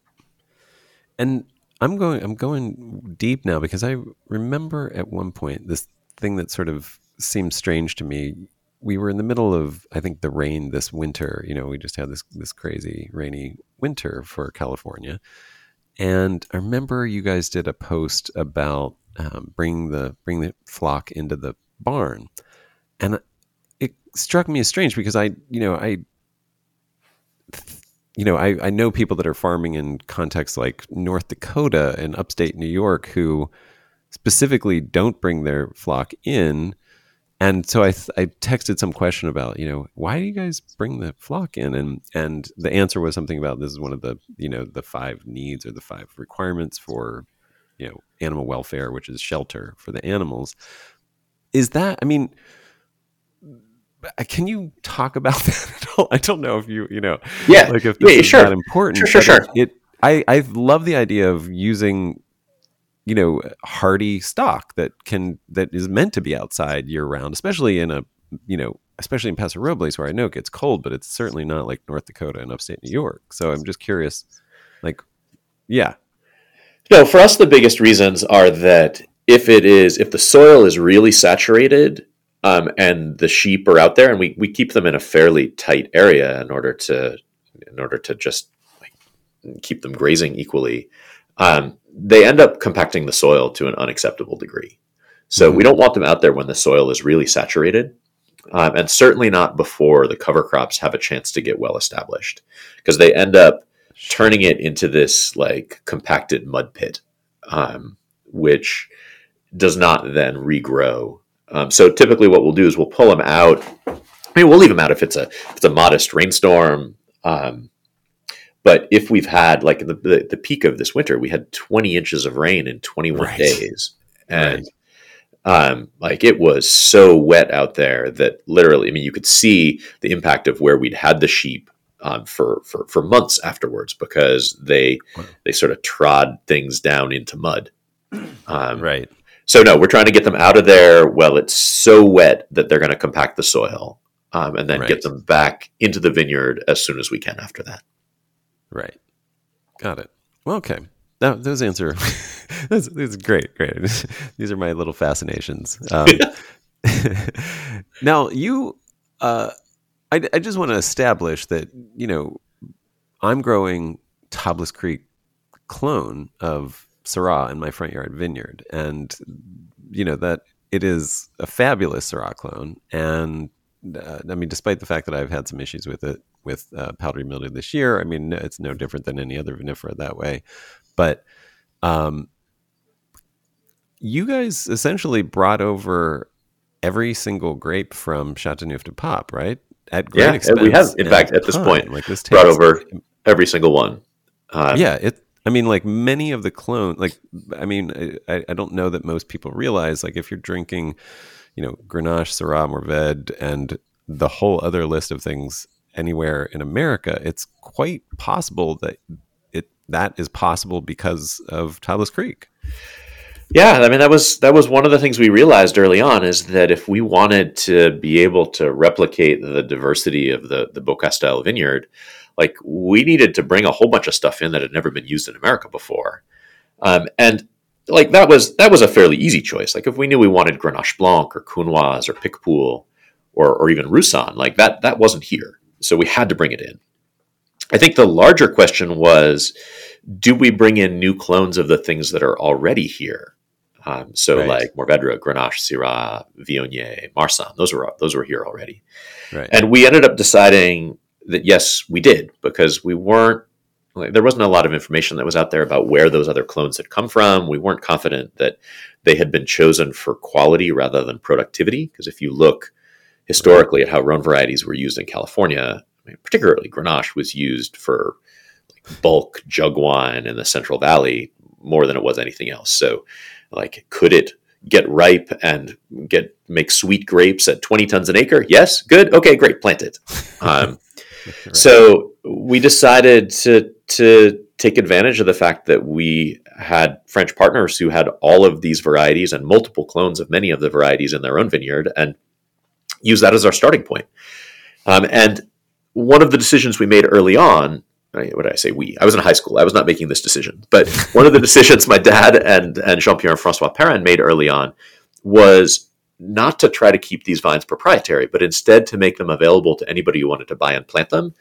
And I'm going I'm going deep now because I remember at one point this thing that sort of seemed strange to me. We were in the middle of I think the rain this winter. You know, we just had this this crazy rainy winter for California. And I remember you guys did a post about um, bringing the bring the flock into the barn, and it struck me as strange because I, you know, I you know, I, I know people that are farming in contexts like North Dakota and upstate New York who specifically don't bring their flock in. And so I, th- I texted some question about, you know, why do you guys bring the flock in? And, and the answer was something about this is one of the, you know, the five needs or the five requirements for, you know, animal welfare, which is shelter for the animals. Is that, I mean, uh, can you talk about that at all? I don't know if you, you know, Yeah, like if yeah, is sure. that important. Sure, sure, sure. It, it, I, I love the idea of using, you know, hardy stock that can that is meant to be outside year round, especially in a, you know, especially in Paso Robles where I know it gets cold, but it's certainly not like North Dakota and upstate New York. So I'm just curious, like, yeah, No, for us, the biggest reasons are that if it is if the soil is really saturated um, and the sheep are out there, and we, we keep them in a fairly tight area in order to in order to just like, keep them grazing equally, um, they end up compacting the soil to an unacceptable degree. So mm-hmm. we don't want them out there when the soil is really saturated, um, and certainly not before the cover crops have a chance to get well established, because they end up turning it into this like compacted mud pit, um, which does not then regrow. Um, so typically, what we'll do is we'll pull them out. I mean, we'll leave them out if it's a if it's a modest rainstorm. Um, but if we've had like the, the, the peak of this winter, we had 20 inches of rain in 21 right. days, and right. um, like it was so wet out there that literally, I mean, you could see the impact of where we'd had the sheep um, for, for for months afterwards because they they sort of trod things down into mud. Um, right. So no, we're trying to get them out of there. Well, it's so wet that they're going to compact the soil, um, and then right. get them back into the vineyard as soon as we can after that. Right. Got it. Well, okay. Now, those answer. is great. Great. These are my little fascinations. Um, now, you, uh, I, I just want to establish that, you know, I'm growing Tablas Creek clone of Syrah in my front yard vineyard. And, you know, that it is a fabulous Syrah clone. And uh, I mean, despite the fact that I've had some issues with it with uh, powdery mildew this year, I mean, it's no different than any other vinifera that way. But um, you guys essentially brought over every single grape from Chateauneuf du Pape, right? At great yeah, expense. we have. In fact, at this point, like this brought over every single one. Uh, yeah, it. I mean, like many of the clone, like I mean, I, I don't know that most people realize, like if you're drinking you know, Grenache, Syrah, Mourvèdre, and the whole other list of things anywhere in America, it's quite possible that it that is possible because of Tablas Creek. Yeah, I mean that was that was one of the things we realized early on is that if we wanted to be able to replicate the diversity of the the Beaucastel vineyard, like we needed to bring a whole bunch of stuff in that had never been used in America before. Um, and like that was that was a fairly easy choice. Like if we knew we wanted Grenache Blanc or Counoise or Picpoul or or even Roussanne, like that that wasn't here, so we had to bring it in. I think the larger question was, do we bring in new clones of the things that are already here? Um, so right. like Mourvèdre, Grenache, Syrah, Viognier, Marsanne, those were those were here already, right. and we ended up deciding that yes, we did because we weren't there wasn't a lot of information that was out there about where those other clones had come from. We weren't confident that they had been chosen for quality rather than productivity. Because if you look historically at how Rhone varieties were used in California, I mean, particularly Grenache was used for like bulk jug wine in the Central Valley more than it was anything else. So, like, could it get ripe and get make sweet grapes at 20 tons an acre? Yes, good. Okay, great, plant it. Um, right. So we decided to to take advantage of the fact that we had French partners who had all of these varieties and multiple clones of many of the varieties in their own vineyard and use that as our starting point. Um, and one of the decisions we made early on, what did I say? We. I was in high school. I was not making this decision, but one of the decisions my dad and and Jean Pierre and Francois Perrin made early on was not to try to keep these vines proprietary, but instead to make them available to anybody who wanted to buy and plant them,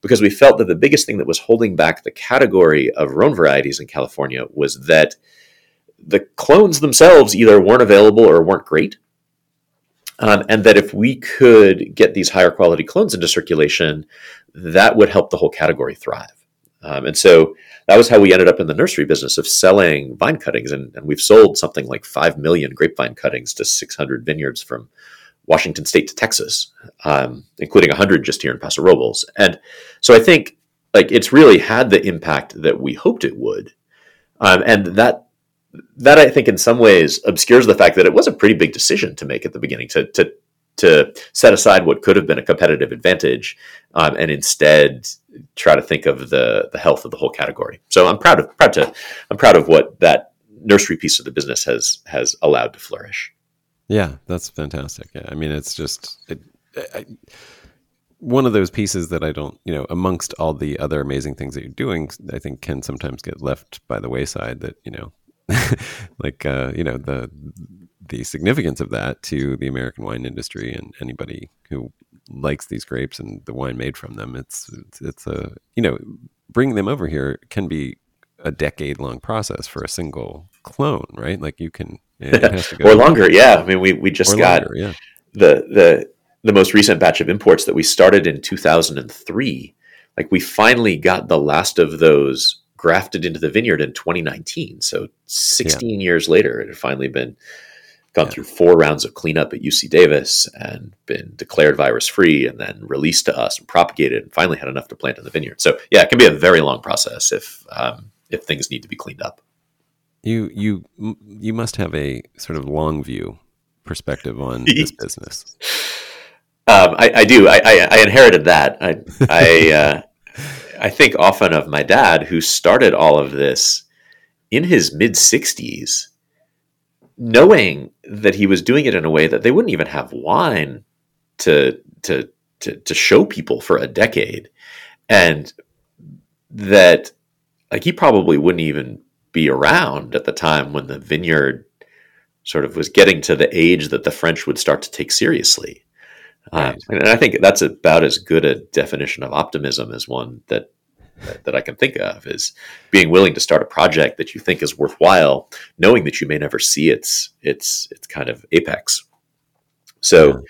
because we felt that the biggest thing that was holding back the category of Rhone varieties in California was that the clones themselves either weren't available or weren't great. Um, and that if we could get these higher quality clones into circulation, that would help the whole category thrive. Um, and so that was how we ended up in the nursery business of selling vine cuttings. And, and we've sold something like 5 million grapevine cuttings to 600 vineyards from Washington State to Texas, um, including 100 just here in Paso Robles. And so I think like it's really had the impact that we hoped it would. Um, and that that I think in some ways obscures the fact that it was a pretty big decision to make at the beginning to to to set aside what could have been a competitive advantage um, and instead try to think of the the health of the whole category. So I'm proud of proud to I'm proud of what that nursery piece of the business has has allowed to flourish. Yeah, that's fantastic. Yeah, I mean, it's just it, I, one of those pieces that I don't, you know, amongst all the other amazing things that you're doing, I think can sometimes get left by the wayside. That you know, like uh, you know the the significance of that to the American wine industry and anybody who likes these grapes and the wine made from them. It's it's, it's a you know bringing them over here can be a decade long process for a single clone, right? Like you can it has to go or longer. Yeah, I mean we we just got longer, yeah. the the the most recent batch of imports that we started in 2003. Like we finally got the last of those grafted into the vineyard in 2019. So 16 yeah. years later, it had finally been gone yeah. through four rounds of cleanup at UC Davis and been declared virus free and then released to us and propagated and finally had enough to plant in the vineyard. So yeah, it can be a very long process if um, if things need to be cleaned up. You you you must have a sort of long view perspective on this business. Um, I, I, do. I, I, I, inherited that. I I, uh, I think often of my dad, who started all of this in his mid sixties knowing that he was doing it in a way that they wouldn't even have wine to to to, to show people for a decade, and that like he probably wouldn't even be around at the time when the vineyard sort of was getting to the age that the French would start to take seriously. Right. Um, and I think that's about as good a definition of optimism as one that that, that I can think of is being willing to start a project that you think is worthwhile, knowing that you may never see its its its kind of apex. So, yeah.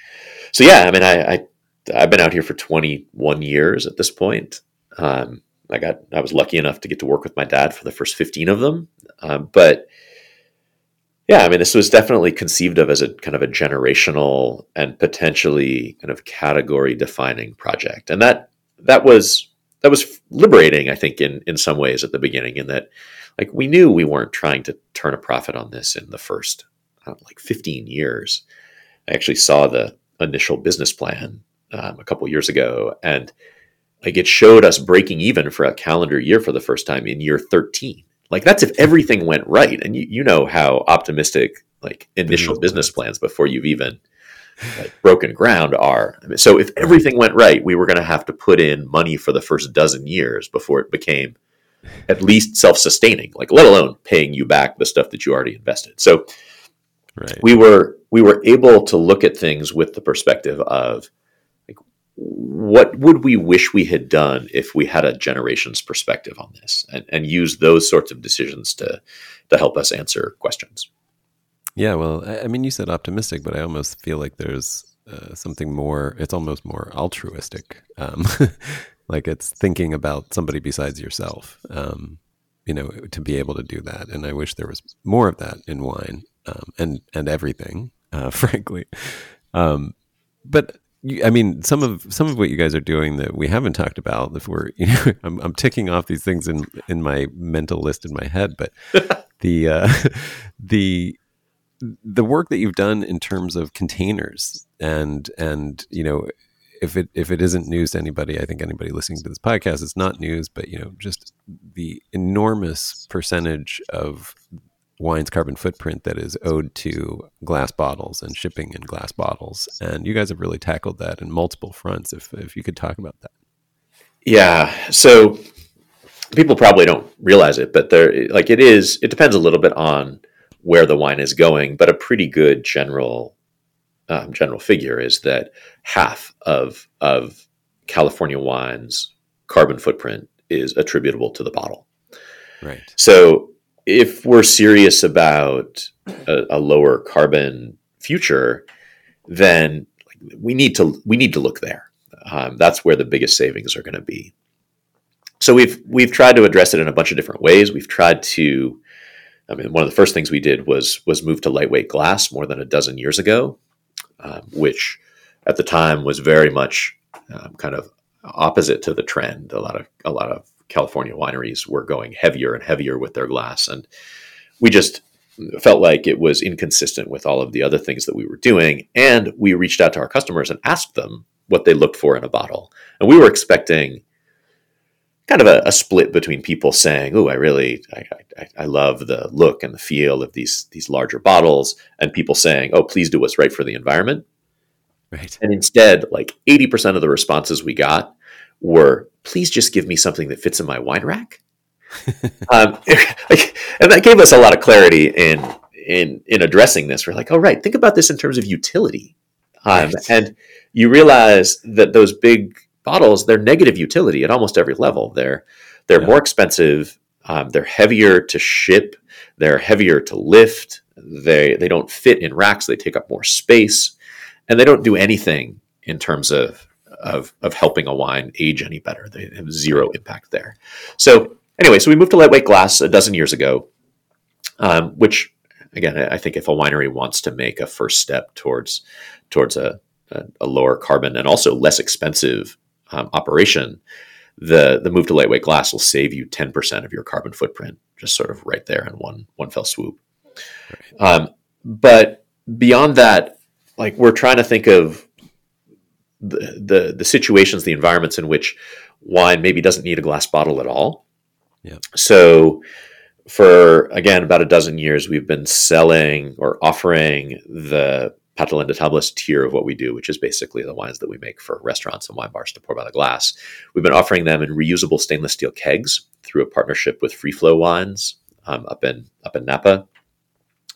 so yeah, I mean, I, I I've been out here for 21 years at this point. Um, I got I was lucky enough to get to work with my dad for the first 15 of them, um, but yeah, I mean, this was definitely conceived of as a kind of a generational and potentially kind of category defining project, and that that was that was liberating, I think, in in some ways at the beginning, in that like we knew we weren't trying to turn a profit on this in the first know, like 15 years. I actually saw the initial business plan um, a couple years ago, and like it showed us breaking even for a calendar year for the first time in year 13. Like that's if everything went right, and you you know how optimistic like initial business plans before you've even like broken ground are. So if everything went right, we were going to have to put in money for the first dozen years before it became at least self-sustaining, like let alone paying you back the stuff that you already invested. So right. we were we were able to look at things with the perspective of like what would we wish we had done if we had a generation's perspective on this and, and use those sorts of decisions to to help us answer questions. Yeah, well, I, mean, you said optimistic, but I almost feel like there's uh, something more. It's almost more altruistic. Um, like it's thinking about somebody besides yourself. Um, you know, to be able to do that, and I wish there was more of that in wine um, and and everything, uh, frankly. Um, but I mean, some of some of what you guys are doing that we haven't talked about. If we're, you know, I'm, I'm ticking off these things in in my mental list in my head, but the uh, the the work that you've done in terms of containers and and you know if it if it isn't news to anybody i think anybody listening to this podcast it's not news but you know just the enormous percentage of wine's carbon footprint that is owed to glass bottles and shipping in glass bottles. And you guys have really tackled that in multiple fronts if if you could talk about that. Yeah. So people probably don't realize it but there like it is it depends a little bit on where the wine is going, but a pretty good general um, general figure is that half of of California wine's carbon footprint is attributable to the bottle. Right. So if we're serious about a, a lower carbon future, then we need to we need to look there. Um, that's where the biggest savings are going to be. So we've we've tried to address it in a bunch of different ways. We've tried to I mean, one of the first things we did was was move to lightweight glass more than a dozen years ago, um, which at the time was very much um, kind of opposite to the trend. A lot of a lot of California wineries were going heavier and heavier with their glass, and we just felt like it was inconsistent with all of the other things that we were doing. And we reached out to our customers and asked them what they looked for in a bottle, and we were expecting kind of a, a, split between people saying, "Oh, I really, I, I, I, love the look and the feel of these these larger bottles," and people saying, "Oh, please do what's right for the environment." Right. And instead, like 80% of the responses we got were, please just give me something that fits in my wine rack. um, and that gave us a lot of clarity in, in, in addressing this. We're like, oh, right, think about this in terms of utility. Um, right. And you realize that those big bottles, they're negative utility at almost every level. They're, they're yeah. more expensive. Um, they're heavier to ship. They're heavier to lift. They, they don't fit in racks. They take up more space and they don't do anything in terms of of, of helping a wine age any better. They have zero impact there. So anyway, so we moved to lightweight glass a dozen years ago, um, which again, I think if a winery wants to make a first step towards towards a, a, a lower carbon and also less expensive um, operation, the the move to lightweight glass will save you ten percent of your carbon footprint, just sort of right there in one one fell swoop. Right. Um, but beyond that, like we're trying to think of the, the the situations, the environments in which wine maybe doesn't need a glass bottle at all. Yeah. So for again about a dozen years, we've been selling or offering the Patelin de Tablas tier of what we do, which is basically the wines that we make for restaurants and wine bars to pour by the glass. We've been offering them in reusable stainless steel kegs through a partnership with Free Flow Wines um, up in up in Napa.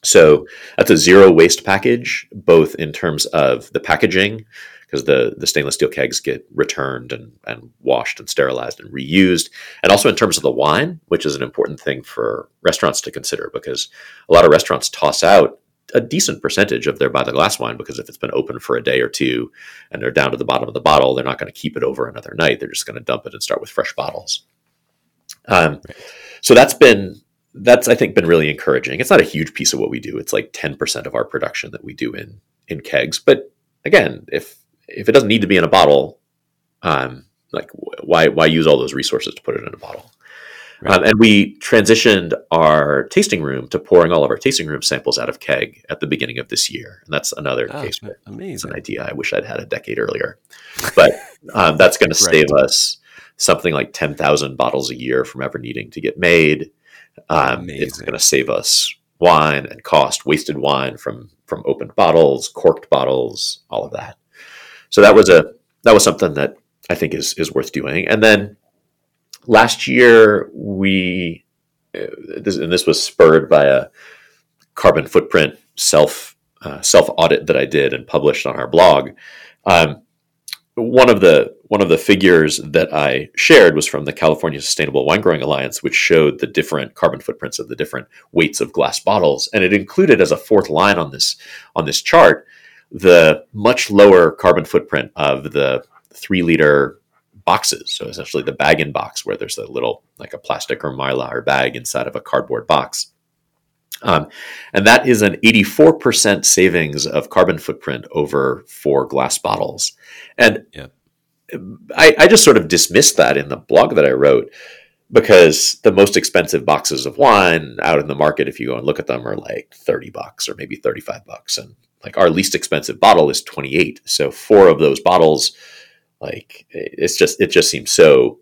So that's a zero waste package, both in terms of the packaging, because the, the stainless steel kegs get returned and, and washed and sterilized and reused, and also in terms of the wine, which is an important thing for restaurants to consider because a lot of restaurants toss out a decent percentage of their by the glass wine because if it's been open for a day or two and they're down to the bottom of the bottle, they're not going to keep it over another night. They're just going to dump it and start with fresh bottles. Um. So that's been that's I think been really encouraging. It's not a huge piece of what we do. It's like 10% of our production that we do in in kegs. But again, if if it doesn't need to be in a bottle, um, like why why use all those resources to put it in a bottle? Right. Um, and we transitioned our tasting room to pouring all of our tasting room samples out of keg at the beginning of this year, and that's another oh, case. Amazing, it's an idea I wish I'd had a decade earlier, but um, that's going to save right. us something like ten thousand bottles a year from ever needing to get made. Um, it's going to save us wine and cost, wasted wine from from opened bottles, corked bottles, all of that. So that was a that was something that I think is is worth doing. And then last year we uh, this, and this was spurred by a carbon footprint self uh, self audit that I did and published on our blog. Um, one of the one of the figures that I shared was from the California Sustainable Wine Growing Alliance, which showed the different carbon footprints of the different weights of glass bottles, and it included as a fourth line on this on this chart the much lower carbon footprint of the three liter boxes. So essentially, the bag in box where there's a little like a plastic or mylar bag inside of a cardboard box. Um, and that is an 84% savings of carbon footprint over four glass bottles. And yeah. I, I just sort of dismissed that in the blog that I wrote because the most expensive boxes of wine out in the market, if you go and look at them, are like 30 bucks or maybe 35 bucks. And like our least expensive bottle is 28. So four of those bottles, like it's just, it just seems so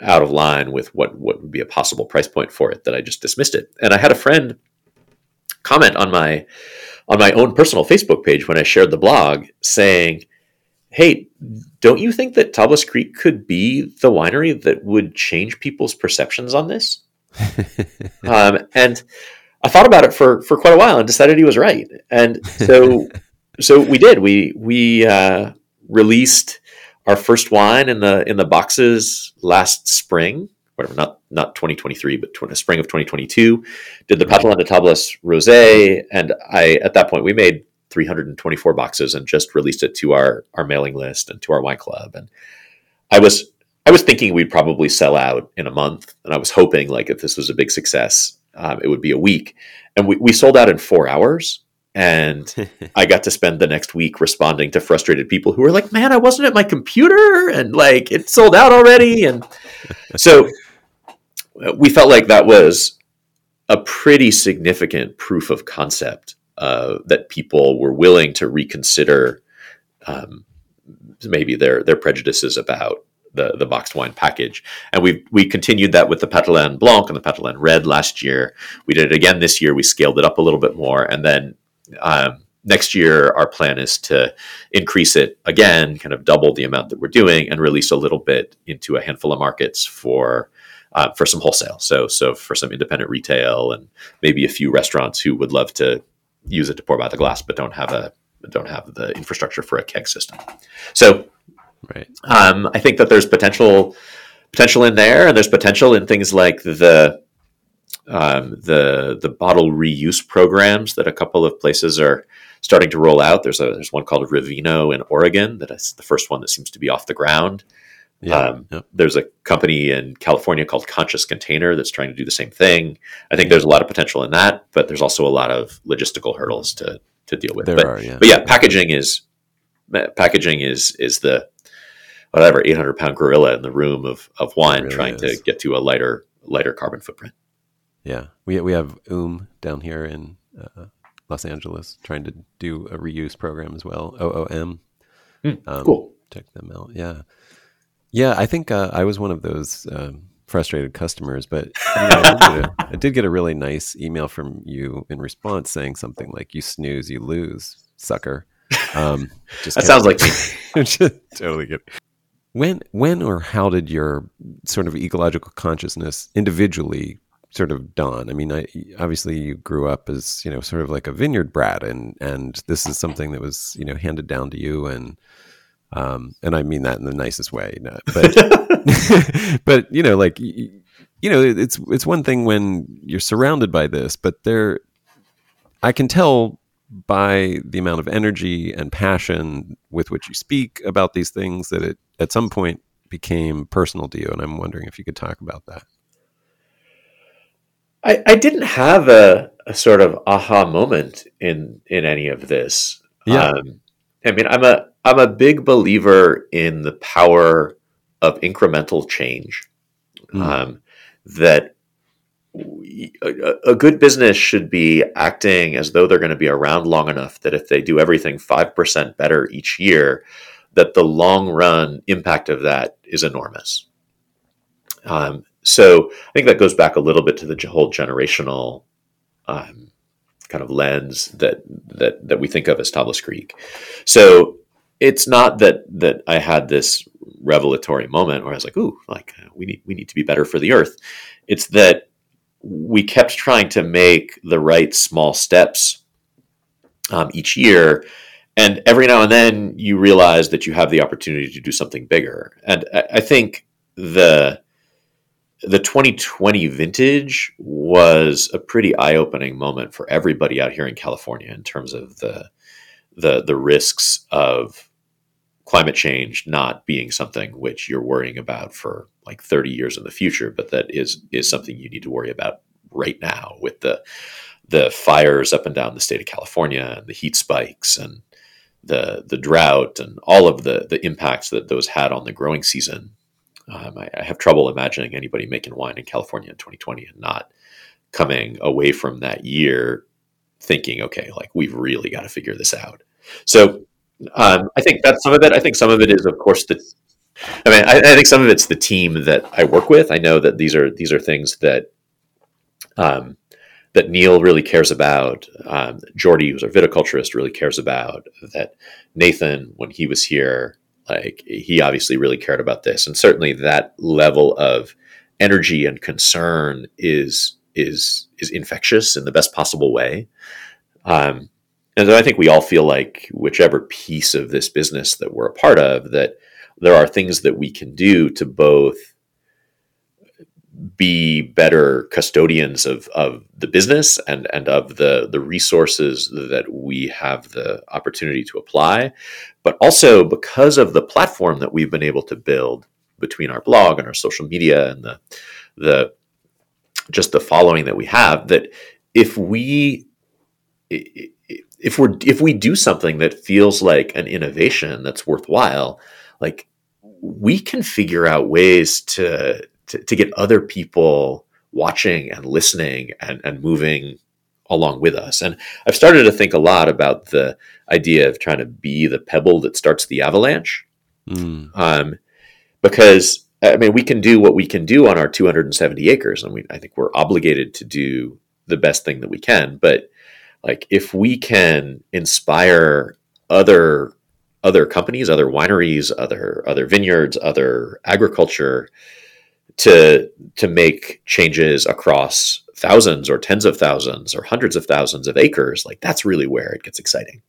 out of line with what, what would be a possible price point for it that I just dismissed it. And I had a friend comment on my, on my own personal Facebook page when I shared the blog saying, Hey, don't you think that Tablas Creek could be the winery that would change people's perceptions on this? um, and I thought about it for for quite a while and decided he was right. And so so we did. We we uh, released our first wine in the in the boxes last spring. Whatever, not not 2023, but tw- spring of 2022. Did the Patelin de Tablas Rosé, and I at that point we made 324 boxes and just released it to our our mailing list and to our wine club. And I was I was thinking we'd probably sell out in a month, and I was hoping like if this was a big success, um, it would be a week. And we, we sold out in four hours. And I got to spend the next week responding to frustrated people who were like, "Man, I wasn't at my computer, and like it sold out already." And so uh, we felt like that was a pretty significant proof of concept uh, that people were willing to reconsider um, maybe their their prejudices about the the boxed wine package. And we we continued that with the Patelin Blanc and the Patelin Red last year. We did it again this year. We scaled it up a little bit more, and then um, next year, our plan is to increase it again, kind of double the amount that we're doing, and release a little bit into a handful of markets for uh, for some wholesale. So so for some independent retail and maybe a few restaurants who would love to use it to pour by the glass, but don't have a don't have the infrastructure for a keg system. So Right. um, I think that there's potential potential in there, and there's potential in things like the um, the the bottle reuse programs that a couple of places are starting to roll out. There's a there's one called Revino in Oregon that is the first one that seems to be off the ground. Yeah. Um, yep. There's a company in California called Conscious Container that's trying to do the same thing. I think there's a lot of potential in that, but there's also a lot of logistical hurdles to to deal with. There but, are, yeah. but yeah, packaging is packaging is is the whatever 800 pound gorilla in the room of of wine really trying is. to get to a lighter lighter carbon footprint. Yeah, we we have Oom down here in uh, Los Angeles trying to do a reuse program as well. OOM, Um, cool. check them out. Yeah, yeah. I think uh, I was one of those um, frustrated customers, but you know, I, did get a, I did get a really nice email from you in response saying something like, "You snooze, you lose, sucker." Um, just That sounds like. Just totally good. When, when, or how did your sort of ecological consciousness individually sort of dawn? I mean, I, obviously you grew up as you know, sort of like a vineyard brat, and and this is something that was you know handed down to you, and um, and I mean that in the nicest way, no, but but you know, like you know, it's it's one thing when you're surrounded by this, but there, I can tell by the amount of energy and passion with which you speak about these things that it at some point became personal to you and i'm wondering if you could talk about that I, I didn't have a, a sort of aha moment in in any of this. Yeah. Um, I mean, I'm a I'm a big believer in the power of incremental change. Mm. Um, that we, a, a good business should be acting as though they're going to be around long enough that if they do everything five percent better each year, that the long run impact of that is enormous. Um, so I think that goes back a little bit to the whole generational um, kind of lens that that that we think of as Tablas Creek. So it's not that that I had this revelatory moment where I was like, "Ooh, like uh, we need we need to be better for the earth." It's that we kept trying to make the right small steps um, each year, and every now and then you realize that you have the opportunity to do something bigger. And I, I think the the 2020 vintage was a pretty eye-opening moment for everybody out here in California in terms of the the the risks of climate change not being something which you're worrying about for like 30 years in the future, but that is is something you need to worry about right now with the the fires up and down the state of California and the heat spikes and the the drought and all of the the impacts that those had on the growing season. Um, I, I have trouble imagining anybody making wine in California in 2020 and not coming away from that year thinking, okay, like we've really got to figure this out. So um, I think that's some of it. I think some of it is, of course, the. I mean, I, I think some of it's the team that I work with. I know that these are these are things that um, that Neil really cares about. Um, Jordy, who's our viticulturist, really cares about. That Nathan, when he was here, like he obviously really cared about this, and certainly that level of energy and concern is is is infectious in the best possible way. Um, and so I think we all feel like whichever piece of this business that we're a part of, that there are things that we can do to both be better custodians of, of the business and, and of the, the resources that we have the opportunity to apply. But also because of the platform that we've been able to build between our blog and our social media and the the just the following that we have, that if we if we're if we do something that feels like an innovation that's worthwhile, like we can figure out ways to to, to get other people watching and listening and, and moving along with us. And I've started to think a lot about the idea of trying to be the pebble that starts the avalanche. Mm. Um, because I mean, we can do what we can do on our 270 acres, and we I think we're obligated to do the best thing that we can. But like if we can inspire other other companies, other wineries, other other vineyards, other agriculture to to make changes across thousands or tens of thousands or hundreds of thousands of acres, like that's really where it gets exciting.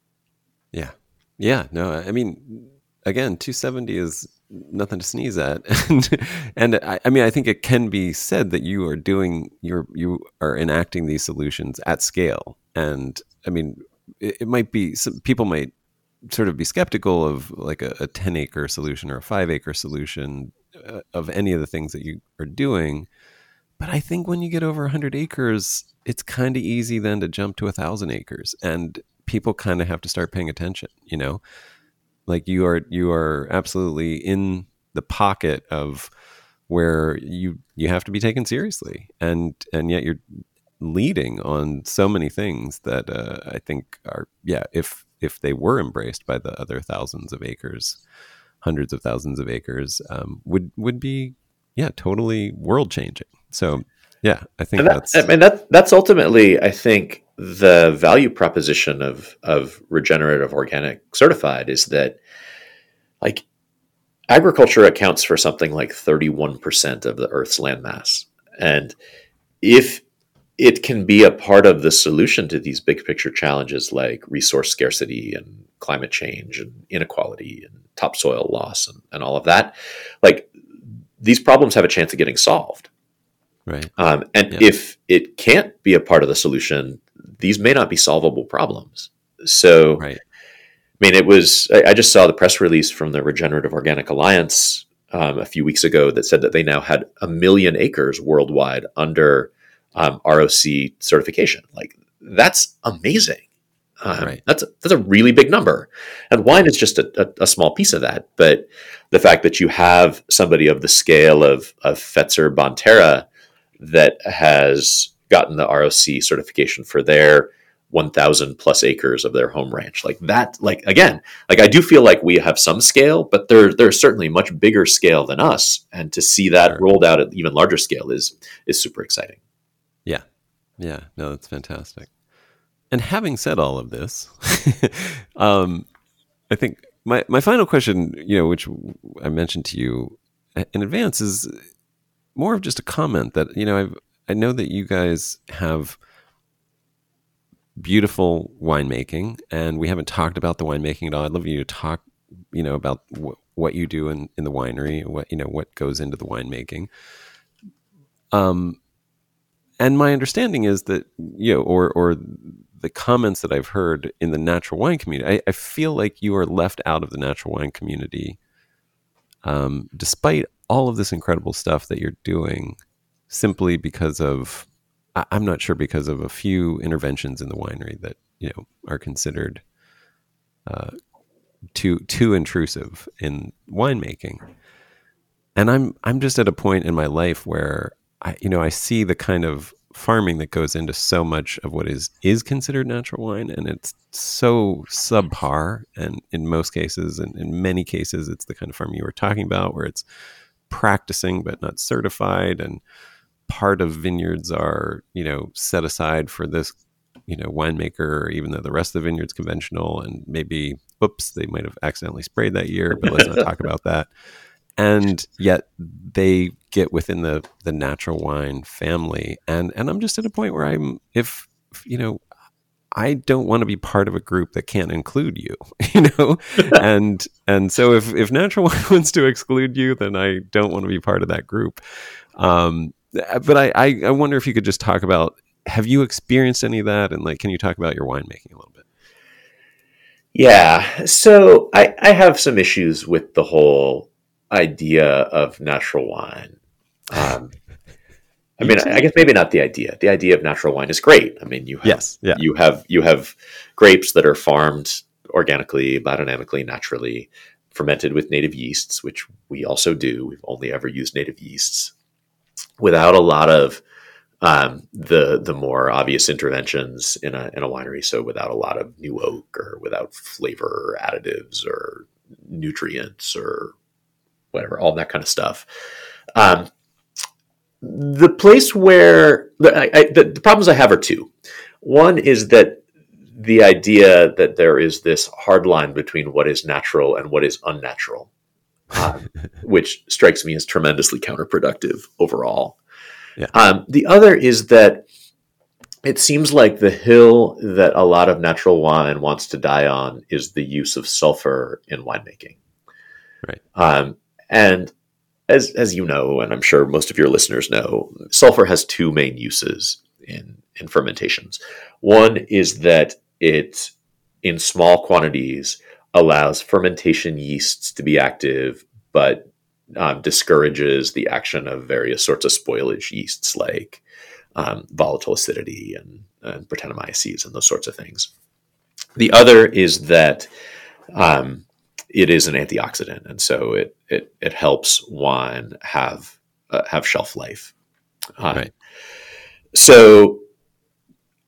Yeah. Yeah, no, I mean again, 270 is nothing to sneeze at. and and I, I, mean, I think it can be said that you are doing you're you are enacting these solutions at scale. And I mean, it, it might be some people might sort of be skeptical of like a, a 10 acre solution or a five acre solution uh, of any of the things that you are doing. But I think when you get over 100 acres, it's kind of easy then to jump to a thousand acres, and people kind of have to start paying attention. You know, like you are you are absolutely in the pocket of where you you have to be taken seriously, and and yet you're leading on so many things that uh, I think are yeah if if they were embraced by the other thousands of acres, hundreds of thousands of acres, um, would would be yeah totally world changing. So yeah, I think that, that's I mean that that's ultimately I think the value proposition of of regenerative organic certified is that like agriculture accounts for something like 31% of the earth's landmass and if it can be a part of the solution to these big picture challenges like resource scarcity and climate change and inequality and topsoil loss and, and all of that like these problems have a chance of getting solved right um, and if it can't be a part of the solution these may not be solvable problems. So, right. I mean, it was, I, I, just saw the press release from the Regenerative Organic Alliance um, a few weeks ago that said that they now had a million acres worldwide under um, ROC certification. Like, that's amazing. Um, right. That's a, that's a really big number, and wine is just a, a, a, small piece of that. But the fact that you have somebody of the scale of of Fetzer Bonterra that has gotten the ROC certification for their 1000 plus acres of their home ranch like that like again like i do feel like we have some scale but they're they're certainly much bigger scale than us and to see that sure. rolled out at even larger scale is is super exciting yeah no that's fantastic and having said all of this um i think my my final question you know which i mentioned to you in advance is more of just a comment that you know i've I know that you guys have beautiful winemaking, and we haven't talked about the winemaking at all. I'd love you to talk, you know, about wh- what you do in, in the winery, what you know, what goes into the winemaking. Um, and my understanding is that you know, or or the comments that I've heard in the natural wine community, I, I feel like you are left out of the natural wine community, um, despite all of this incredible stuff that you're doing simply because of I'm not sure because of a few interventions in the winery that you know are considered uh, too too intrusive in winemaking. And I'm I'm just at a point in my life where I you know I see the kind of farming that goes into so much of what is is considered natural wine and it's so subpar and in most cases and in many cases it's the kind of farm you were talking about where it's practicing but not certified and part of vineyards are you know set aside for this you know winemaker even though the rest of the vineyard's conventional and maybe oops they might have accidentally sprayed that year but let's not talk about that and yet they get within the the natural wine family. And and i'm just at a point where i'm if you know I don't want to be part of a group that can't include you, you know, and and so if if natural wine wants to exclude you, then I don't want to be part of that group. Um, but I, I, I wonder if you could just talk about have you experienced any of that? And like can you talk about your winemaking a little bit? Yeah. So i i have some issues with the whole idea of natural wine um, I mean, I guess maybe not the idea. The idea of natural wine is great. I mean, you have, yes, yeah. you have you have grapes that are farmed organically, biodynamically, naturally, fermented with native yeasts, which we also do. We've only ever used native yeasts without a lot of um, the the more obvious interventions in a in a winery. So without a lot of new oak or without flavor additives or nutrients or whatever, all that kind of stuff. Um, the place where the, I, I, the, the problems I have are two. One is that the idea that there is this hard line between what is natural and what is unnatural, um, which strikes me as tremendously counterproductive overall. Yeah. Um, the other is that it seems like the hill that a lot of natural wine wants to die on is the use of sulfur in winemaking. Right. Um, and as as you know, and I'm sure most of your listeners know, sulfur has two main uses in in fermentations. One is that it, in small quantities, allows fermentation yeasts to be active, but um, discourages the action of various sorts of spoilage yeasts like um, volatile acidity and, and Brettanomyces and those sorts of things. The other is that um, it is an antioxidant, and so it it, it helps wine have uh, have shelf life. Uh, Right. So,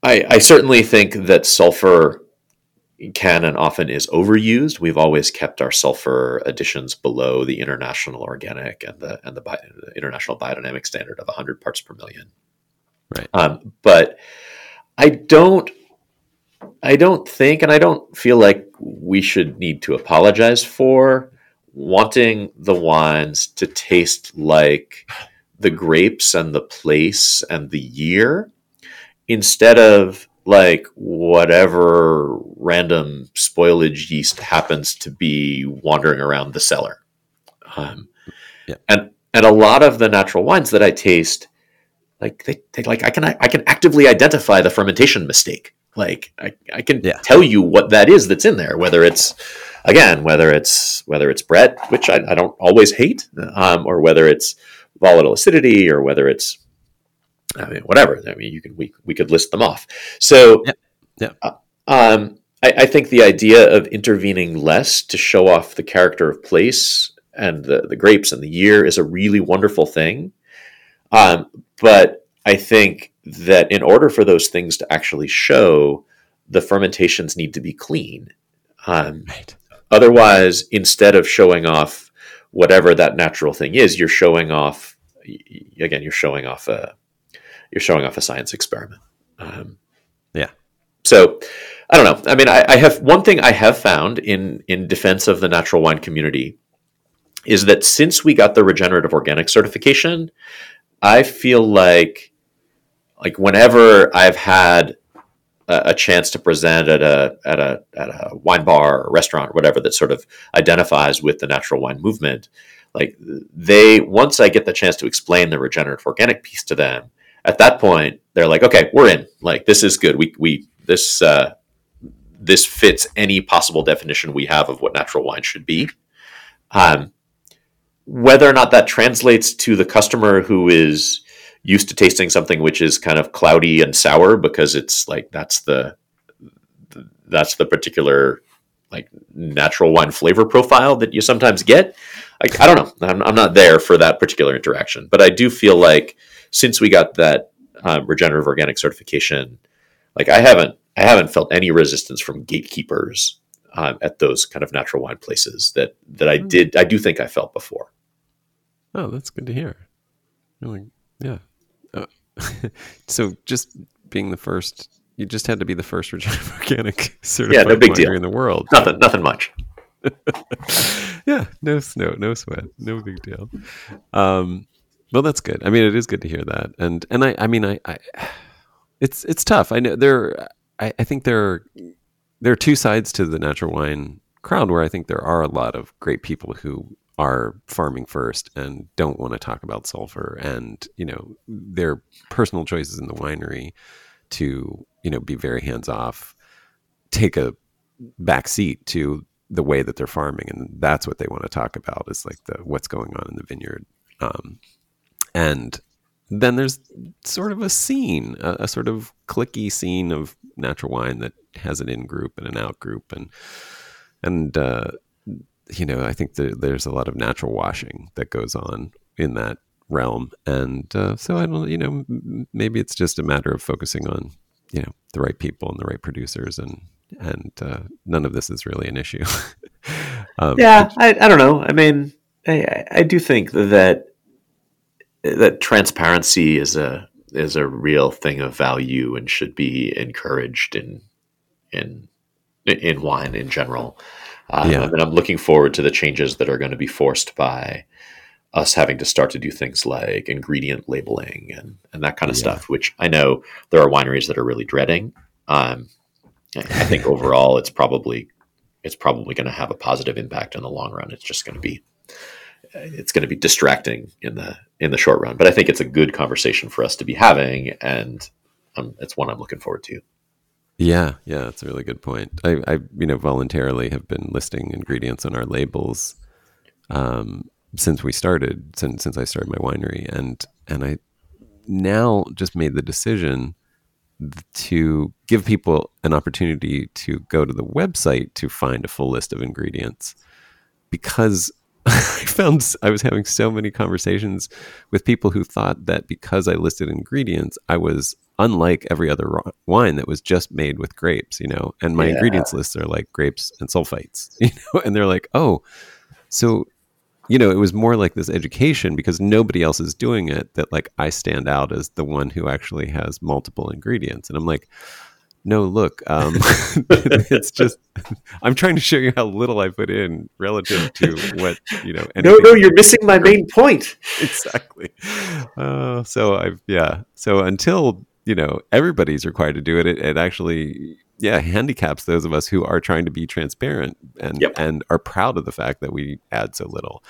I, I certainly think that sulfur can and often is overused. We've always kept our sulfur additions below the international organic and the and the, bi- the international biodynamic standard of 100 parts per million. Right. Um, but I don't I don't think and I don't feel like we should need to apologize for wanting the wines to taste like the grapes and the place and the year instead of like whatever random spoilage yeast happens to be wandering around the cellar. Um, Yeah. And and a lot of the natural wines that I taste, like they, they like I can I can actively identify the fermentation mistake. Like I, I can Yeah. tell you what that is that's in there, whether it's again whether it's whether it's Brett, which I, I don't always hate, um, or whether it's volatile acidity, or whether it's I mean whatever. I mean you can we we could list them off. So Yeah. Yeah. uh, um, I, I think the idea of intervening less to show off the character of place and the, the grapes and the year is a really wonderful thing. Um, but I think that in order for those things to actually show, the fermentations need to be clean. Um, Right. otherwise, instead of showing off whatever that natural thing is, you're showing off again. You're showing off a you're showing off a science experiment. Um, Yeah. So I don't know. I mean, I, I have one thing I have found in in defense of the natural wine community is that since we got the regenerative organic certification, I feel like like whenever I've had a, a chance to present at a at a at a wine bar or restaurant or whatever that sort of identifies with the natural wine movement, like they once I get the chance to explain the regenerative organic piece to them, at that point they're like, okay, we're in. Like this is good. We we this uh, this fits any possible definition we have of what natural wine should be. Um, whether or not that translates to the customer who is used to tasting something which is kind of cloudy and sour because it's like that's the that's the particular like natural wine flavor profile that you sometimes get. Like, I don't know. I'm, I'm not there for that particular interaction, but I do feel like since we got that um, regenerative organic certification, like I haven't I haven't felt any resistance from gatekeepers um, at those kind of natural wine places that that I Hmm. did I do think I felt before. Oh, that's good to hear. Really, yeah. So just being the first, you just had to be the first regenerative organic certified big winery deal. in the world. Nothing nothing much. yeah, no snow, no sweat, no big deal. Um, well, that's good. I mean, it is good to hear that, and and I, I mean, I, I it's it's tough. I know there. I, I think there are, there are two sides to the natural wine crowd where I think there are a lot of great people who are farming first and don't want to talk about sulfur and you know their personal choices in the winery to you know be very hands off take a back seat to the way that they're farming and that's what they want to talk about is like the what's going on in the vineyard. Um, and then there's sort of a scene a, a sort of clicky scene of natural wine that has an in group and an out group and and uh, you know i think there's a lot of natural washing that goes on in that realm and uh, so i don't you know maybe it's just a matter of focusing on you know the right people and the right producers and and uh, none of this is really an issue um, Yeah, I, I don't know. I mean, I, I- I do think that that transparency is a is a real thing of value and should be encouraged in in in wine in general. Um, Yeah. And I'm looking forward to the changes that are going to be forced by us having to start to do things like ingredient labeling and, and that kind of Yeah. stuff, which I know there are wineries that are really dreading. Um, I think overall it's probably it's probably going to have a positive impact in the long run. It's just going to be it's going to be distracting in the in the short run. But I think it's a good conversation for us to be having, and um, it's one I'm looking forward to. Yeah, yeah, that's a really good point. I, I, you know, voluntarily have been listing ingredients on our labels um, since we started, since since I started my winery, and and I now just made the decision to give people an opportunity to go to the website to find a full list of ingredients because I found I was having so many conversations with people who thought that because I listed ingredients, I was unlike every other wine that was just made with grapes, you know. And my Yeah. ingredients lists are like grapes and sulfites, you know. And they're like, oh, so you know, it was more like this education because nobody else is doing it. That like I stand out as the one who actually has multiple ingredients, and I'm like, no, look, um, it's just I'm trying to show you how little I put in relative to what you know. No, no, you're missing my main point. exactly. Uh, so I've yeah. So until you know everybody's required to do it, it, it actually yeah handicaps those of us who are trying to be transparent and Yep. and are proud of the fact that we add so little.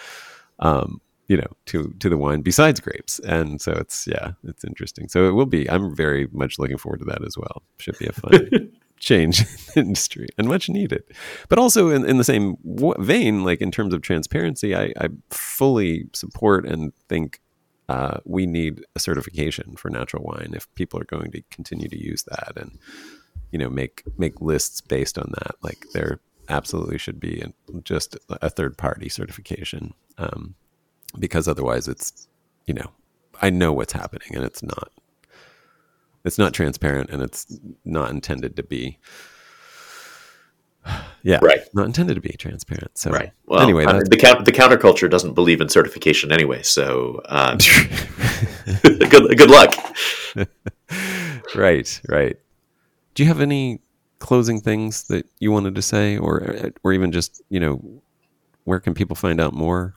Um, you know, to to the wine besides grapes, and so it's yeah, it's interesting. So it will be. I'm very much looking forward to that as well. Should be a fun change in the industry and much needed. But also in, in the same vein, like in terms of transparency, I, I fully support and think uh, we need a certification for natural wine if people are going to continue to use that and you know make make lists based on that. Like there absolutely should be just a third party certification um, because otherwise it's you know I know what's happening and it's not it's not transparent and it's not intended to be yeah Right. not intended to be transparent so Right. Well, anyway I mean, the count, the counterculture doesn't believe in certification anyway. So um, good good luck. right right do you have any closing things that you wanted to say or or even just you know where can people find out more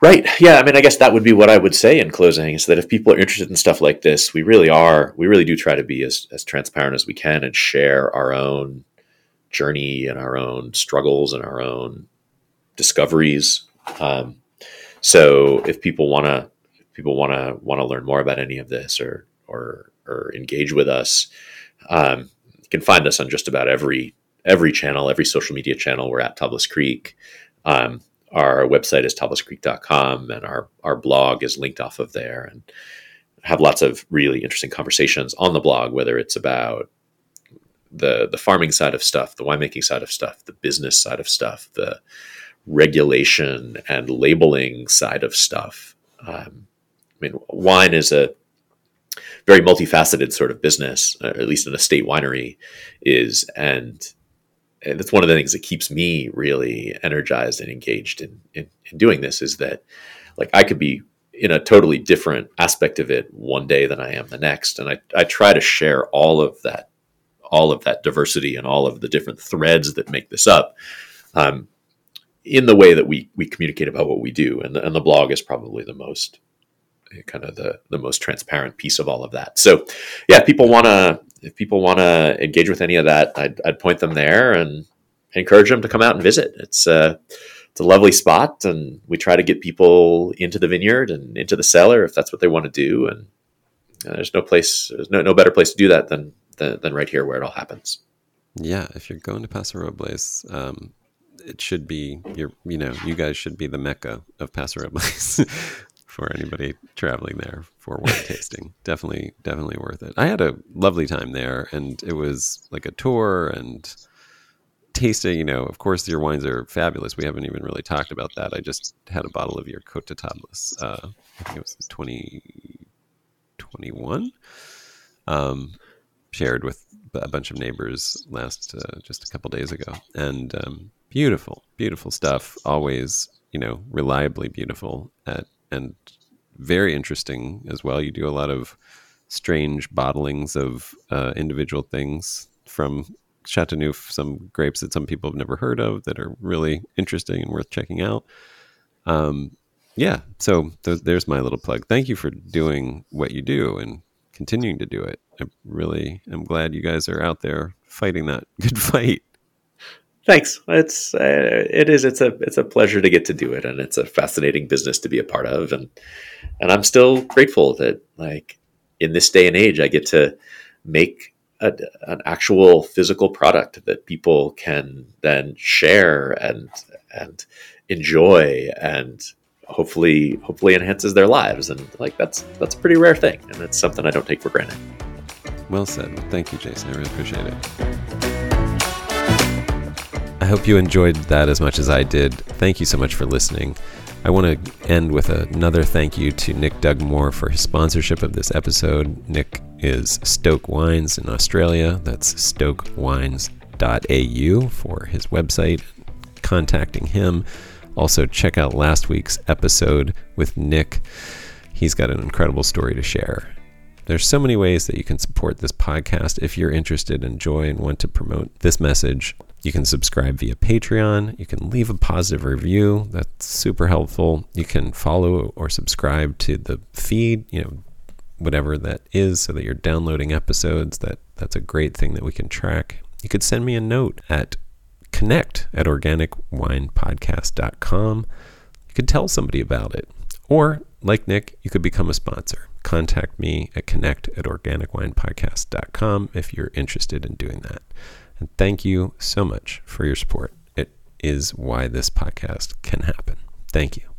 Right. Yeah. I mean, I guess that would be what I would say in closing is that if people are interested in stuff like this, we really are, we really do try to be as, as transparent as we can and share our own journey and our own struggles and our own discoveries. Um, so if people want to, people want to, want to learn more about any of this or, or, or engage with us, um, you can find us on just about every, every channel, every social media channel. We're at Tablas Creek. Um, our website is tablascreek.com and our, our blog is linked off of there and have lots of really interesting conversations on the blog, whether it's about the, the farming side of stuff, the winemaking side of stuff, the business side of stuff, the regulation and labeling side of stuff. Um, I mean, wine is a very multifaceted sort of business, uh, at least an estate winery is. And and that's one of the things that keeps me really energized and engaged in, in, in doing this is that like I could be in a totally different aspect of it one day than I am the next. And I, I try to share all of that, all of that diversity and all of the different threads that make this up um, in the way that we, we communicate about what we do. And the, and the blog is probably the most kind of the, the most transparent piece of all of that. So yeah, if people want to, if people want to engage with any of that, I'd, I'd point them there and encourage them to come out and visit. It's uh, it's a lovely spot, and we try to get people into the vineyard and into the cellar if that's what they want to do. And uh, there's no place, there's no no better place to do that than than, than right here where it all happens. yeah if you're going to paso robles um it should be your you know you guys should be the mecca of paso robles for anybody traveling there for wine tasting. Definitely, definitely worth it. I had a lovely time there, and it was like a tour and tasting. You know, of course, your wines are fabulous. We haven't even really talked about that. I just had a bottle of your Cote Tablas. Uh, I think it was twenty twenty one. Um, shared with a bunch of neighbors last uh, just a couple days ago, and um, beautiful, beautiful stuff. Always, you know, reliably beautiful at and very interesting as well. You do a lot of strange bottlings of uh, individual things from Chateauneuf, some grapes that some people have never heard of that are really interesting and worth checking out. Um, yeah, so th- there's my little plug. Thank you for doing what you do and continuing to do it. I really am glad you guys are out there fighting that good fight. Thanks. It's uh, it is it's a it's a pleasure to get to do it, and it's a fascinating business to be a part of, and and I'm still grateful that like in this day and age, I get to make a, an actual physical product that people can then share and and enjoy and hopefully hopefully enhances their lives and like that's that's a pretty rare thing and it's something I don't take for granted. Well said. Thank you, Jason. I really appreciate it. I hope you enjoyed that as much as I did. Thank you so much for listening. I want to end with another thank you to Nick Dugmore for his sponsorship of this episode. Nick is Stoke Wines in Australia. That's stokewines.au for his website. Contacting him. Also, check out last week's episode with Nick. He's got an incredible story to share. There's so many ways that you can support this podcast if you're interested in joy and want to promote this message. You can subscribe via Patreon. You can leave a positive review. That's super helpful. You can follow or subscribe to the feed, you know, whatever that is, so that you're downloading episodes. That that's a great thing that we can track. You could send me a note at connect at organicwinepodcast.com. You could tell somebody about it. Or, like Nick, you could become a sponsor. Contact me at connect at organicwinepodcast.com if you're interested in doing that. And thank you so much for your support. It is why this podcast can happen. Thank you.